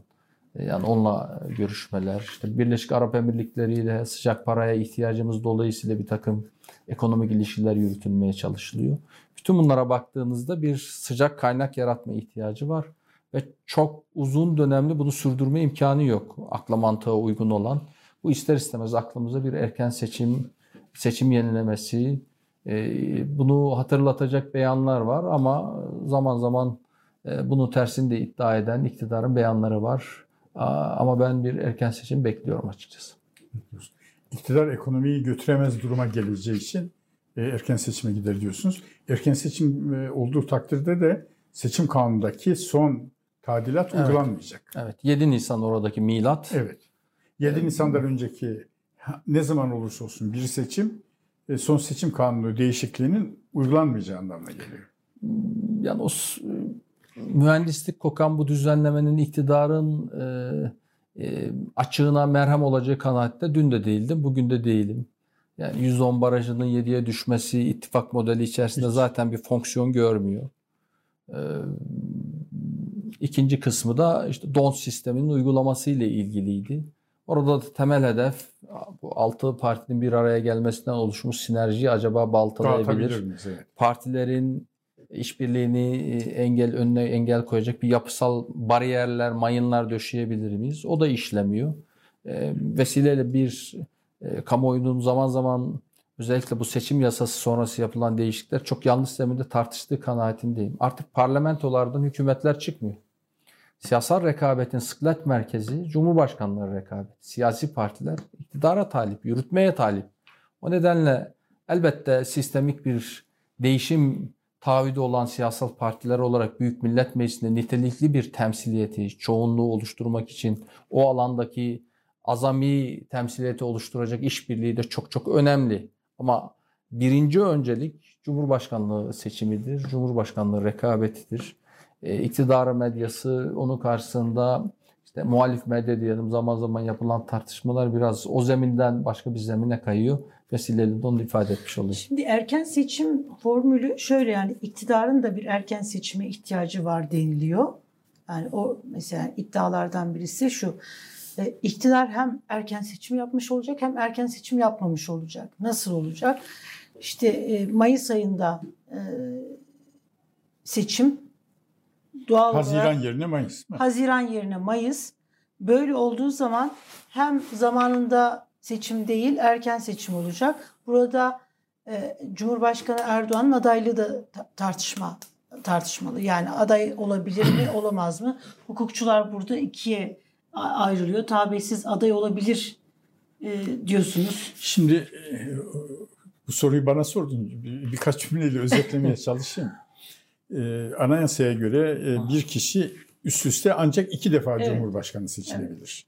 E, yani onunla görüşmeler. İşte Birleşik Arap Emirlikleri ile sıcak paraya ihtiyacımız dolayısıyla bir takım ekonomik ilişkiler yürütülmeye çalışılıyor. Bütün bunlara baktığınızda bir sıcak kaynak yaratma ihtiyacı var ve çok uzun dönemli bunu sürdürme imkanı yok. Akla mantığa uygun olan. Bu ister istemez aklımıza bir erken seçim, seçim yenilemesi, e, bunu hatırlatacak beyanlar var ama zaman zaman e, bunu tersinde iddia eden iktidarın beyanları var. Ama ben bir erken seçim bekliyorum açıkçası. İktidar ekonomiyi götüremez duruma geleceği için e, erken seçime gider diyorsunuz. Erken seçim olduğu takdirde de seçim kanunundaki son tadilat evet. uygulanmayacak. Evet. 7 Nisan oradaki milat. Evet. 7 evet. Nisan'dan önceki ne zaman olursa olsun bir seçim e, son seçim kanunu değişikliğinin uygulanmayacağı anlamına geliyor. Yani o mühendislik kokan bu düzenlemenin iktidarın e, e, açığına merhem olacağı kanaatte dün de değildim, bugün de değilim. Yani 110 barajının 7'ye düşmesi ittifak modeli içerisinde Hiç. zaten bir fonksiyon görmüyor. E, ikinci kısmı da işte DONS sisteminin uygulaması ile ilgiliydi. Orada da temel hedef bu altı partinin bir araya gelmesinden oluşmuş sinerjiyi acaba baltalayabilir. Partilerin işbirliğini e, engel önüne engel koyacak bir yapısal bariyerler, mayınlar döşeyebilir miyiz? O da işlemiyor. E, vesileyle bir e, kamuoyunun zaman zaman özellikle bu seçim yasası sonrası yapılan değişiklikler çok yanlış zeminde tartıştığı kanaatindeyim. Artık parlamentolardan hükümetler çıkmıyor. Siyasal rekabetin sıklet merkezi Cumhurbaşkanları rekabeti. Siyasi partiler iktidara talip, yürütmeye talip. O nedenle elbette sistemik bir değişim taahhüdü olan siyasal partiler olarak Büyük Millet Meclisi'nde nitelikli bir temsiliyeti, çoğunluğu oluşturmak için o alandaki azami temsiliyeti oluşturacak işbirliği de çok çok önemli. Ama birinci öncelik Cumhurbaşkanlığı seçimidir, Cumhurbaşkanlığı rekabetidir e, iktidar medyası onun karşısında işte muhalif medya diyelim zaman zaman yapılan tartışmalar biraz o zeminden başka bir zemine kayıyor. Vesileyle de onu ifade etmiş oluyor. Şimdi erken seçim formülü şöyle yani iktidarın da bir erken seçime ihtiyacı var deniliyor. Yani o mesela iddialardan birisi şu. E, iktidar hem erken seçim yapmış olacak hem erken seçim yapmamış olacak. Nasıl olacak? İşte e, Mayıs ayında e, seçim doğal Haziran olarak yerine Mayıs mı? Haziran yerine Mayıs. Böyle olduğu zaman hem zamanında seçim değil erken seçim olacak. Burada e, Cumhurbaşkanı Erdoğan'ın adaylığı da tartışma tartışmalı. Yani aday olabilir mi, olamaz mı? Hukukçular burada ikiye ayrılıyor. Tabisiz aday olabilir e, diyorsunuz. Şimdi e, bu soruyu bana sordun. Bir, birkaç cümleyle özetlemeye çalışayım e, anayasaya göre e, bir kişi üst üste ancak iki defa evet. Cumhurbaşkanı seçilebilir.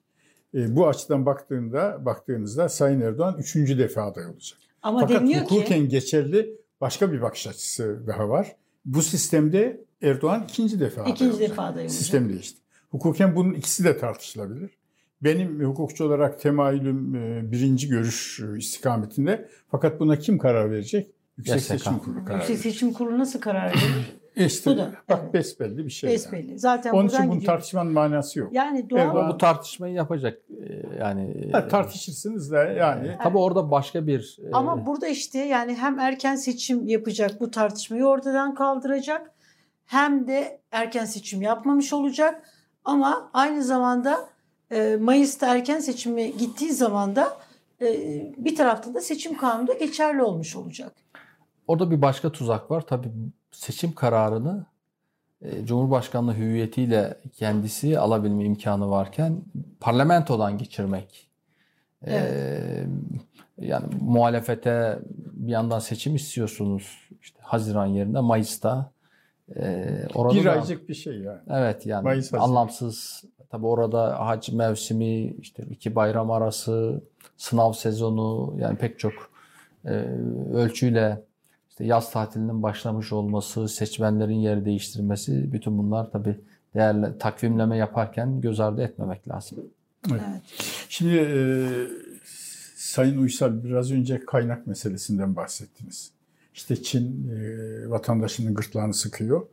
Evet. E, bu açıdan baktığında baktığınızda Sayın Erdoğan üçüncü defa aday olacak. Ama Fakat hukuken ki... geçerli başka bir bakış açısı daha var. Bu sistemde Erdoğan ikinci defa ikinci aday olacak. defa aday olacak. Sistem değişti. Hukuken bunun ikisi de tartışılabilir. Benim hukukçu olarak temayülüm e, birinci görüş e, istikametinde. Fakat buna kim karar verecek? Yüksek YSK. Seçim Kurulu karar Yüksek Seçim Kurulu nasıl karar verir? İşte bu da, bak evet. besbelli bir şey. Besbelli. Yani. Zaten Onun için bunun tartışmanın manası yok. Yani doğal evet, bu tartışmayı yapacak e, yani ha, tartışırsınız da yani. Evet. Tabii orada başka bir Ama e... burada işte yani hem erken seçim yapacak bu tartışmayı ortadan kaldıracak hem de erken seçim yapmamış olacak ama aynı zamanda e, Mayıs'ta erken seçime gittiği zaman da e, bir tarafta da seçim kanunu da geçerli olmuş olacak. Orada bir başka tuzak var. Tabii seçim kararını e, Cumhurbaşkanlığı hüviyetiyle kendisi alabilme imkanı varken parlamentodan geçirmek. E, evet. yani muhalefete bir yandan seçim istiyorsunuz. İşte Haziran yerine Mayıs'ta. Ee, orada bir aycık bir şey yani. Evet yani Mayıs anlamsız. Tabi orada hac mevsimi, işte iki bayram arası, sınav sezonu yani pek çok e, ölçüyle işte yaz tatilinin başlamış olması, seçmenlerin yer değiştirmesi bütün bunlar tabii değerli takvimleme yaparken göz ardı etmemek lazım. Evet. evet. Şimdi e, Sayın Uysal biraz önce kaynak meselesinden bahsettiniz. İşte Çin e, vatandaşının gırtlağını sıkıyor.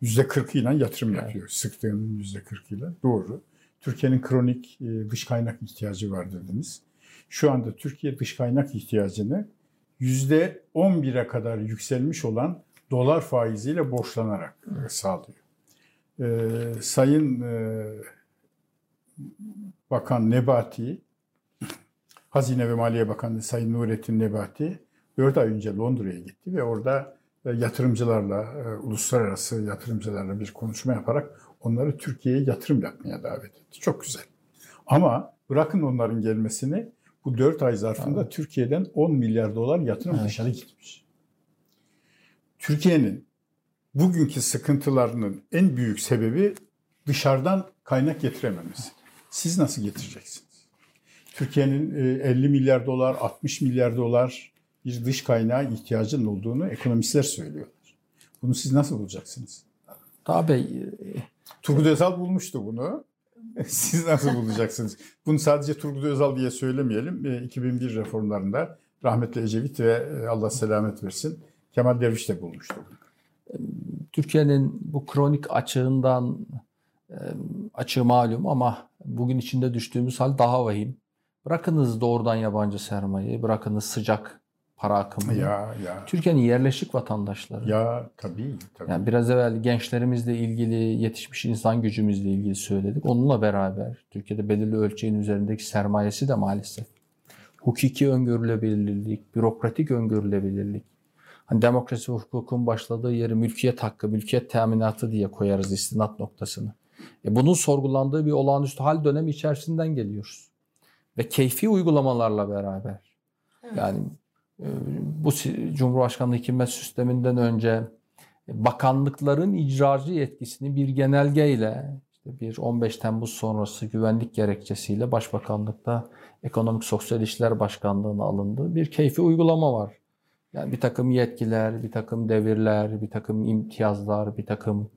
Yüzde kırkıyla yatırım yapıyor. Sıktığının yüzde kırkıyla. Doğru. Türkiye'nin kronik e, dış kaynak ihtiyacı var dediniz. Şu anda Türkiye dış kaynak ihtiyacını yüzde on bire kadar yükselmiş olan dolar faiziyle borçlanarak e, sağlıyor. E, Sayın e, Bakan Nebati, Hazine ve Maliye Bakanı Sayın Nurettin Nebati 4 ay önce Londra'ya gitti ve orada e, yatırımcılarla, e, uluslararası yatırımcılarla bir konuşma yaparak onları Türkiye'ye yatırım yapmaya davet etti. Çok güzel. Ama bırakın onların gelmesini bu 4 ay zarfında evet. Türkiye'den 10 milyar dolar yatırım evet. dışarı gitmiş. Türkiye'nin bugünkü sıkıntılarının en büyük sebebi dışarıdan kaynak getirememesi. Siz nasıl getireceksiniz? Türkiye'nin 50 e, milyar dolar, 60 milyar dolar bir dış kaynağa ihtiyacının olduğunu ekonomistler söylüyorlar. Bunu siz nasıl bulacaksınız? Tabii. E, Turgut Özal bulmuştu bunu. Siz nasıl bulacaksınız? Bunu sadece Turgut Özal diye söylemeyelim. 2001 e, reformlarında rahmetli Ecevit ve Allah selamet versin Kemal Derviş de bulmuştu. Türkiye'nin bu kronik açığından açığı malum ama bugün içinde düştüğümüz hal daha vahim. Bırakınız doğrudan yabancı sermayeyi, bırakınız sıcak para akımını. Ya, ya. Türkiye'nin yerleşik vatandaşları. Ya tabii, tabii. Yani biraz evvel gençlerimizle ilgili, yetişmiş insan gücümüzle ilgili söyledik. Onunla beraber Türkiye'de belirli ölçeğin üzerindeki sermayesi de maalesef. Hukuki öngörülebilirlik, bürokratik öngörülebilirlik. Hani demokrasi ve hukukun başladığı yeri mülkiyet hakkı, mülkiyet teminatı diye koyarız istinat noktasını. E bunun sorgulandığı bir olağanüstü hal dönemi içerisinden geliyoruz. Ve keyfi uygulamalarla beraber. Evet. Yani bu Cumhurbaşkanlığı hükümet sisteminden önce bakanlıkların icracı yetkisini bir genelgeyle işte bir 15 Temmuz sonrası güvenlik gerekçesiyle Başbakanlıkta Ekonomik Sosyal İşler Başkanlığı'na alındı. Bir keyfi uygulama var. Yani bir takım yetkiler, bir takım devirler, bir takım imtiyazlar, bir takım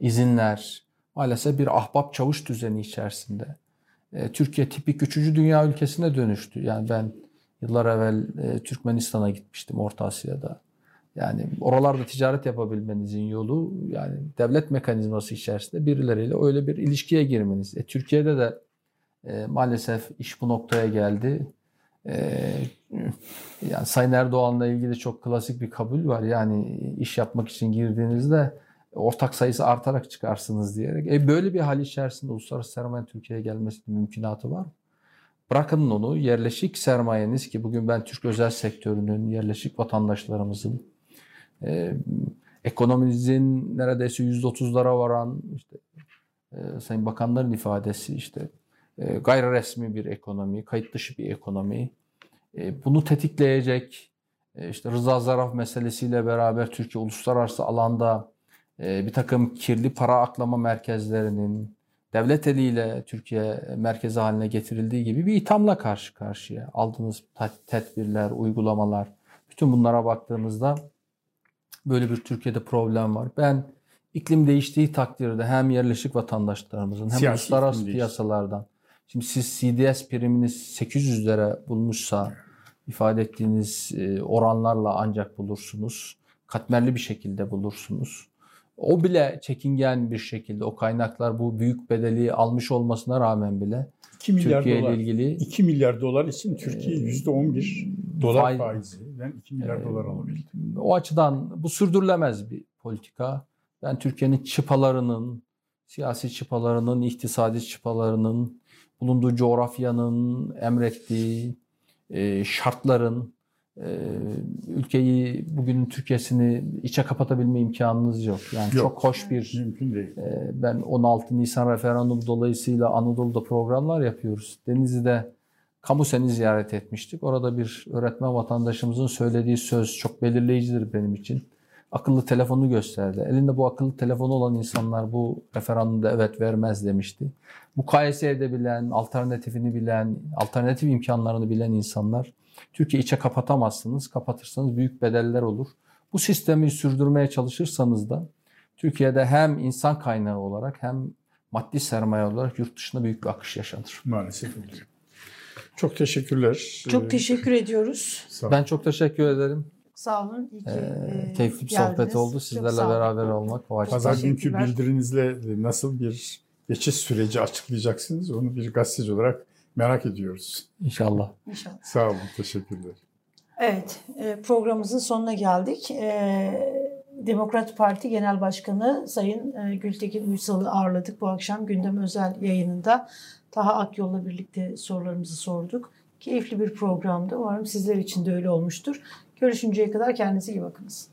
izinler maalesef bir ahbap çavuş düzeni içerisinde. E, Türkiye tipik üçüncü dünya ülkesine dönüştü. Yani ben yıllar evvel e, Türkmenistan'a gitmiştim Orta Asya'da. Yani oralarda ticaret yapabilmenizin yolu yani devlet mekanizması içerisinde birileriyle öyle bir ilişkiye girmeniz. E, Türkiye'de de e, maalesef iş bu noktaya geldi. E, yani Sayın Erdoğan'la ilgili çok klasik bir kabul var. Yani iş yapmak için girdiğinizde ortak sayısı artarak çıkarsınız diyerek. E böyle bir hal içerisinde uluslararası sermaye Türkiye'ye gelmesinin mümkünatı var mı? Bırakın onu yerleşik sermayeniz ki bugün ben Türk özel sektörünün, yerleşik vatandaşlarımızın e, ekonomimizin neredeyse %30'lara varan işte e, Sayın Bakanların ifadesi işte e, gayri resmi bir ekonomi, kayıt dışı bir ekonomi. E, bunu tetikleyecek e, işte rıza zaraf meselesiyle beraber Türkiye uluslararası alanda ee, bir takım kirli para aklama merkezlerinin devlet eliyle Türkiye merkezi haline getirildiği gibi bir ithamla karşı karşıya. Aldığınız tedbirler, uygulamalar, bütün bunlara baktığımızda böyle bir Türkiye'de problem var. Ben iklim değiştiği takdirde hem yerleşik vatandaşlarımızın hem Siyasi uluslararası piyasalardan şimdi siz CDS priminiz 800 lira bulmuşsa ifade ettiğiniz e, oranlarla ancak bulursunuz. Katmerli bir şekilde bulursunuz. O bile çekingen bir şekilde o kaynaklar bu büyük bedeli almış olmasına rağmen bile 2 milyar Türkiye dolar, ile ilgili 2 milyar dolar için Türkiye %11 e, dolar faiziyle 2 milyar e, dolar alabildi. O açıdan bu sürdürülemez bir politika. Ben Türkiye'nin çıpalarının, siyasi çıpalarının, iktisadi çıpalarının, bulunduğu coğrafyanın emrettiği e, şartların ee, ülkeyi bugün Türkiye'sini içe kapatabilme imkanınız yok. Yani yok. çok hoş bir mümkün değil. E, ben 16 Nisan referandum dolayısıyla Anadolu'da programlar yapıyoruz. Denizli'de kamu seni ziyaret etmiştik. Orada bir öğretmen vatandaşımızın söylediği söz çok belirleyicidir benim için. Akıllı telefonu gösterdi. Elinde bu akıllı telefonu olan insanlar bu referandumda evet vermez demişti. Mukayese edebilen, alternatifini bilen, alternatif imkanlarını bilen insanlar Türkiye içe kapatamazsınız. Kapatırsanız büyük bedeller olur. Bu sistemi sürdürmeye çalışırsanız da Türkiye'de hem insan kaynağı olarak hem maddi sermaye olarak yurt dışında büyük bir akış yaşanır. Maalesef oluyor. Çok teşekkürler. Çok teşekkür ediyoruz. Ben çok teşekkür ederim. Sağ olun. İyi ki, Ee, e, keyifli bir geldiniz. sohbet oldu. Sizlerle beraber olmak. O açıdan. Pazar günkü bildirinizle nasıl bir geçiş süreci açıklayacaksınız onu bir gazeteci olarak merak ediyoruz. İnşallah. İnşallah. Sağ olun, teşekkürler. Evet, e, programımızın sonuna geldik. E, Demokrat Parti Genel Başkanı Sayın e, Gültekin Uysal'ı ağırladık bu akşam gündem özel yayınında. Taha Akyol'la birlikte sorularımızı sorduk. Keyifli bir programdı. Umarım sizler için de öyle olmuştur. Görüşünceye kadar kendinize iyi bakınız.